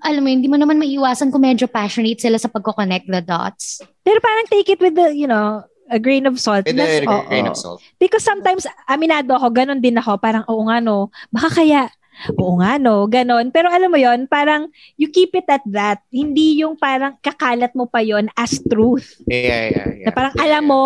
alam mo, yun, hindi mo naman maiiwasan kung medyo passionate sila sa pagko-connect the dots. Pero parang take it with the, you know, a grain of salt. With That's- a grain oo. of salt. Because sometimes, aminado ako, ganon din ako. Parang, oo nga no, baka kaya, oo nga no, ganon. Pero alam mo yon parang you keep it at that. Hindi yung parang kakalat mo pa yon as truth. Yeah, yeah, yeah. Na parang yeah, alam yeah. mo,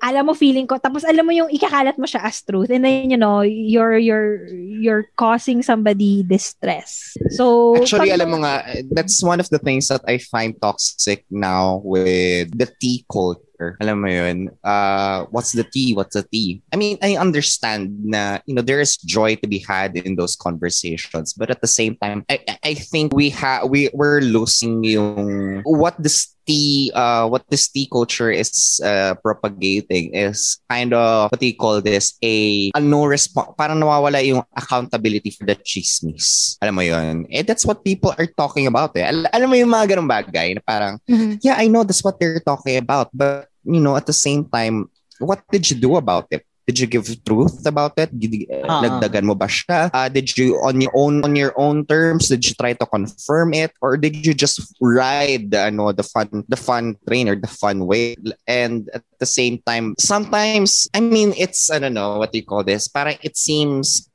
alam mo feeling ko, tapos alam mo yung ikakalat mo siya as truth. And then, you know, you're, you're, you're causing somebody distress. So, Actually, pag- alam mo nga, that's one of the things that I find toxic now with the tea culture. Alam mo yun, uh, what's the tea? What's the tea? I mean, I understand na, you know, there is joy to be had in those conversations. But at the same time, I, I- think we have, we, we're losing yung, what this tea, uh, what this tea culture is uh, propagating is kind of, what do you call this? A, a no response, parang nawawala yung accountability for the chismis. Alam mo yun? Eh, that's what people are talking about eh. Al- alam mo yung mga ganong bagay na parang, yeah, I know that's what they're talking about. But, you know, at the same time, what did you do about it? Did you give truth about it? Did, uh, Ah. Nagdagan mo ba siya? Uh, did you on your own on your own terms? Did you try to confirm it, or did you just ride the ano the fun the fun train or the fun way? And at the same time, sometimes I mean it's I don't know what do you call this. Parang it seems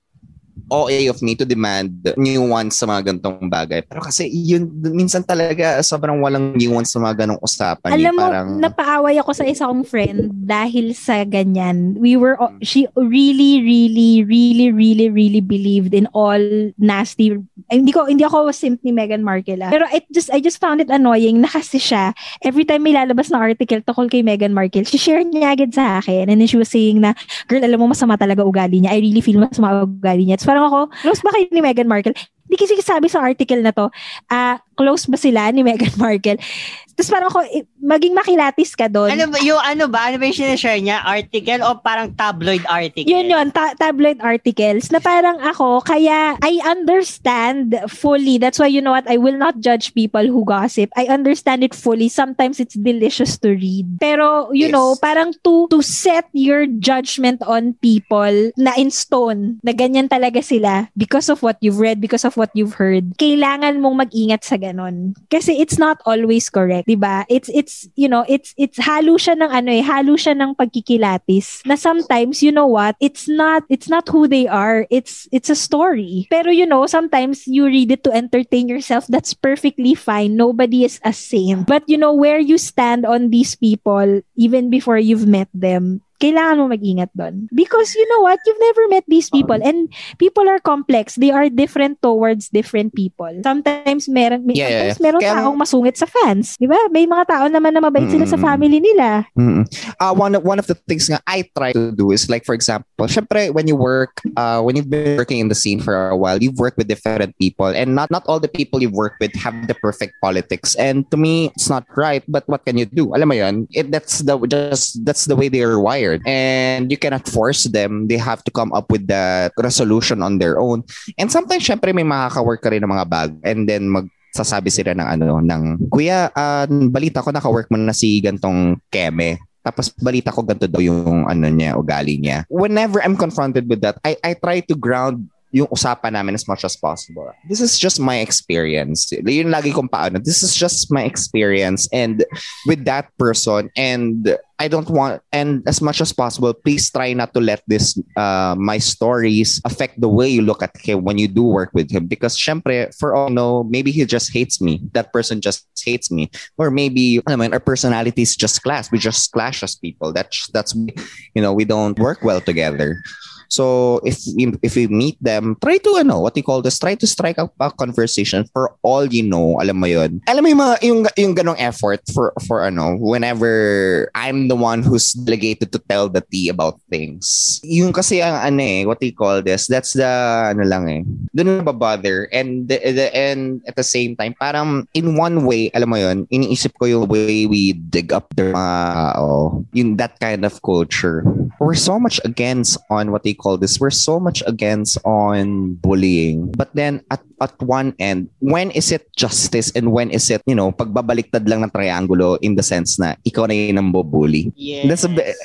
OA of me to demand nuance sa mga ganitong bagay. Pero kasi yun, minsan talaga sobrang walang nuance sa mga ganong usapan. eh. Alam mo, Parang, napaaway ako sa isa kong friend dahil sa ganyan. We were, she really, really, really, really, really believed in all nasty, ay, hindi ko, hindi ako simp ni Meghan Markle ah. Pero it just, I just found it annoying na kasi siya, every time may lalabas na article tungkol kay Meghan Markle, she shared niya agad sa akin and then she was saying na, girl, alam mo, masama talaga ugali niya. I really feel masama ugali niya. Tapos parang ako, close ba kayo ni Meghan Markle? Hindi kasi sabi sa article na to, ah, close ba sila ni Meghan Markle? Tapos parang ako, maging makilatis ka doon. Ano ba, yung ano ba? Ano ba yung sinashare niya? Article o parang tabloid article? Yun yun, ta- tabloid articles na parang ako, kaya I understand fully. That's why, you know what, I will not judge people who gossip. I understand it fully. Sometimes it's delicious to read. Pero, you Yes. know, parang to, to set your judgment on people na in stone, na ganyan talaga sila because of what you've read, because of what you've heard, kailangan mong mag-ingat sa ganon. Kasi it's not always correct, 'di ba? It's it's you know, it's it's halo siya ng ano eh, halo siya ng pagkikilatis. Na sometimes, you know what, it's not it's not who they are. It's it's a story. Pero you know, sometimes you read it to entertain yourself. That's perfectly fine. Nobody is a saint. But you know where you stand on these people even before you've met them kailangan mo mag-ingat doon. Because you know what? You've never met these people and people are complex. They are different towards different people. Sometimes meron, may, Yeah, sometimes yeah. meron Kaya- taong masungit sa fans. Di ba? May mga tao naman na mabait sila sa family nila. Mm. Uh, one, of, one of the things nga I try to do is like, for example, syempre, when you work, uh, when you've been working in the scene for a while, you've worked with different people and not, not all the people you've worked with have the perfect politics. And to me, it's not right, but what can you do? Alam mo yun, it, that's the, just, that's the way they are wired. And you cannot force them. They have to come up with the resolution on their own. And sometimes, syempre, may makaka-work ka rin ng mga bag and then mag, sasabi sila ng ano ng kuya ah, balita ko naka-work mo na si gantong keme tapos balita ko ganito daw yung ano niya ugali niya whenever I'm confronted with that I I try to ground yung usapan namin as much as possible. This is just my experience. Yun lagi kong paano. This is just my experience and with that person and I don't want and as much as possible please try not to let this uh, my stories affect the way you look at him when you do work with him because syempre for all know maybe he just hates me that person just hates me or maybe I mean our personalities just clash we just clash as people that's that's you know we don't work well together So if if we meet them, try to ano, what you call this, try to strike up a conversation for all you know, alam mo 'yun. Alam mo yung mga, yung, yung ganong effort for for ano, whenever I'm the one who's delegated to tell the tea about things. Yung kasi ang ano eh, what you call this, that's the ano lang eh. Doon na bother and the, the, and at the same time parang in one way, alam mo 'yun, iniisip ko yung way we dig up their mga oh, yung that kind of culture. We're so much against on what they call this, we're so much against on bullying. But then at at one end, when is it justice and when is it, you know, pagbabaliktad lang ng triangulo in the sense na ikaw na yung nambubully? Yes. That's a bit,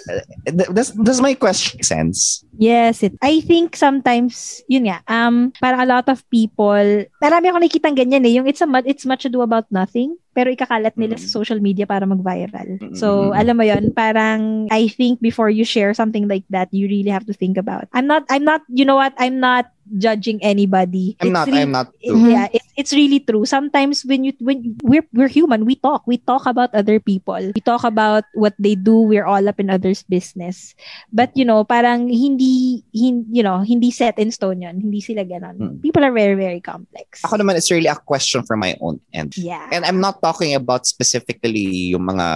does, does my question sense? Yes, it. I think sometimes, yun nga, um, para a lot of people, marami ako nakikitang ganyan eh, yung it's, a, it's much ado about nothing pero ikakalat nila sa social media para mag-viral. So, alam mo yon parang I think before you share something like that, you really have to think about. I'm not I'm not you know what? I'm not judging anybody. I'm It's not really- I'm not it- yeah, it's it's really true. Sometimes when you when we're we're human, we talk. We talk about other people. We talk about what they do. We're all up in others' business. But you know, parang hindi, hin, you know, hindi set in stone 'yon. Hindi sila ganon. Hmm. People are very very complex. Ako naman, it's really a question from my own end. Yeah. And I'm not talking about specifically yung mga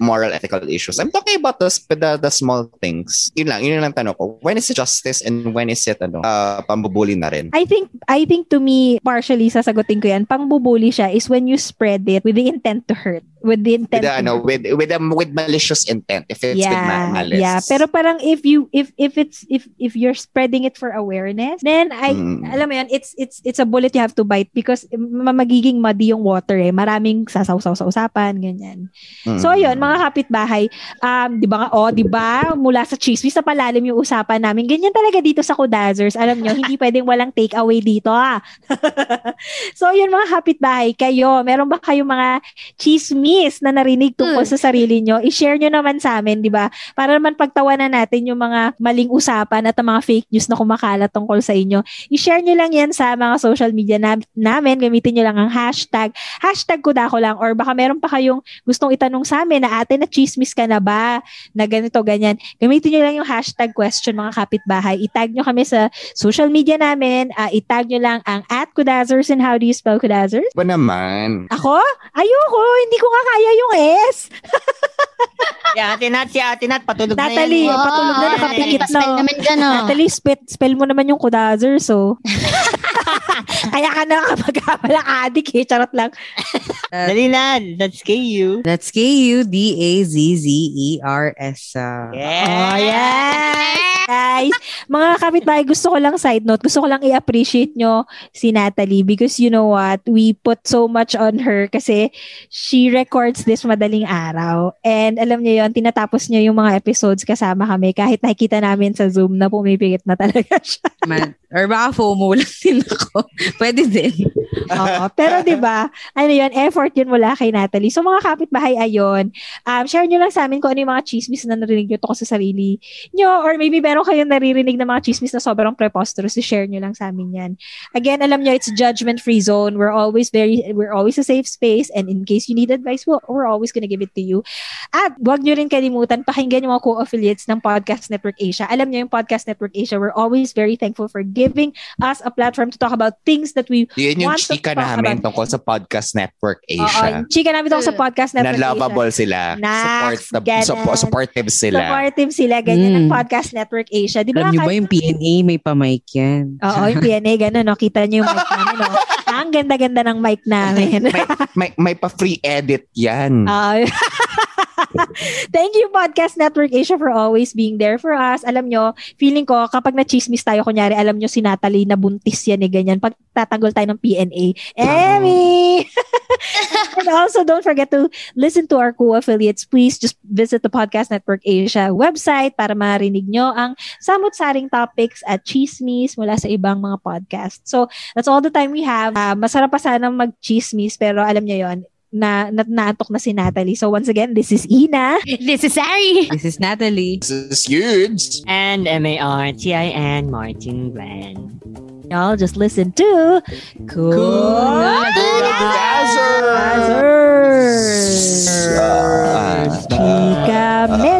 moral ethical issues. I'm talking about the, the, the small things. Yun lang, yun lang tanong ko. When is it justice and when is it ano, uh, pambubuli na rin? I think I think to me partially sasagutin ko 'yan. Pangbubuli siya is when you spread it with the intent to hurt, with the With intent the, to ano, with with um, with malicious intent if it's with ma- malice. Yeah, pero parang if you if if it's if if you're spreading it for awareness, then I Mm. alam mo 'yan, it's it's it's a bullet you have to bite because ma- magiging muddy yung water eh. Maraming sasaw-saw sa usapan, ganyan. Mm. So ayun, mga kapitbahay, um 'di ba nga oh, 'di ba? Mula sa chismis sa palalim yung usapan namin. Ganyan talaga dito sa Kudazers. Alam nyo, hindi pwedeng walang take away dito ah. so yun mga kapitbahay, kayo, meron ba kayong mga chismis na narinig tungkol sa sarili nyo? I-share nyo naman sa amin, 'di ba? Para naman pagtawanan natin yung mga maling usapan at ang mga fake news na kumakalat tungkol sa inyo. I-share nyo lang yan sa mga social media na- namin. Gamitin nyo lang ang hashtag. Hashtag kudako lang. Or baka meron pa kayong gustong itanong sa amin na ate na chismis ka na ba? Na ganito, ganyan. Gamitin nyo lang yung hashtag question mga kapitbahay. Itag nyo kami sa social media namin. Ah, itag nyo lang ang at kudazers and how do you spell kudazers? Ba naman? Ako? Ayoko. Hindi ko nga kaya yung S. Si Ate Nat, si Ate Nat, patulog Natalie, na yan. patulog na nakapikit Natalie, pa-spell na. naman dyan, oh. Natalie, spell, spell mo naman yung kudazers, so. Kaya ka na kapag walang adik eh. Charot lang. Dali na, that's KU. That's K-U-D-A-Z-Z-E-R-S. uh, Oh, yes! Guys, mga kapitbahay, gusto ko lang side note, gusto ko lang i-appreciate nyo si Natalie because you know what, we put so much on her kasi she records this madaling araw. And alam niyo yon tinatapos niya yung mga episodes kasama kami kahit nakikita namin sa Zoom na pumipigit na talaga siya. Man, or baka FOMO lang din ako. Pwede din. Oo. Pero 'di ba? Ano 'yun, effort 'yun mula kay Natalie. So mga kapitbahay ayon, um share niyo lang sa amin kung ano yung mga chismis na narinig niyo tungkol sa sarili niyo or maybe meron kayong naririnig na mga chismis na sobrang preposterous, share niyo lang sa amin 'yan. Again, alam niyo it's judgment-free zone. We're always very we're always a safe space and in case you need advice, we'll, we're always gonna give it to you. At wag niyo rin kalimutan pakinggan yung mga co-affiliates ng Podcast Network Asia. Alam niyo yung Podcast Network Asia, we're always very thankful for giving us a platform to talk about things that we Yun want chika namin tungkol sa Podcast Network Oo, Asia. chika namin tungkol sa Podcast na Network Asia. lovable sila. Nax, Support, ganun. sup- supportive sila. Supportive sila, ganyan Mm. ang Podcast Network Asia. Di ba? Alam niyo ba yung PNA may pa-mic yan? Oo, yung PNA, gano'n, no? Kita niyo yung mic namin, no? Ang ganda-ganda ng mic namin. may, may, may pa-free edit yan. Ah, Thank you, Podcast Network Asia, for always being there for us. Alam nyo, feeling ko, kapag na-chismis tayo, kunyari, alam nyo si Natalie, nabuntis yan eh, ganyan. Pag tatanggol tayo ng PNA, Emmy! and also, don't forget to listen to our co-affiliates. Please just visit the Podcast Network Asia website para marinig nyo ang samot-saring topics at chismis mula sa ibang mga podcast. So, that's all the time we have. Uh, masarap pa sana mag-chismis, pero alam nyo yon na, na naantok na si Natalie. So once again, this is Ina. This is Sari. This is Natalie. This is huge. And M-A-R-T-I-N Martin Glenn. Y'all just listen to Cool, cool Chika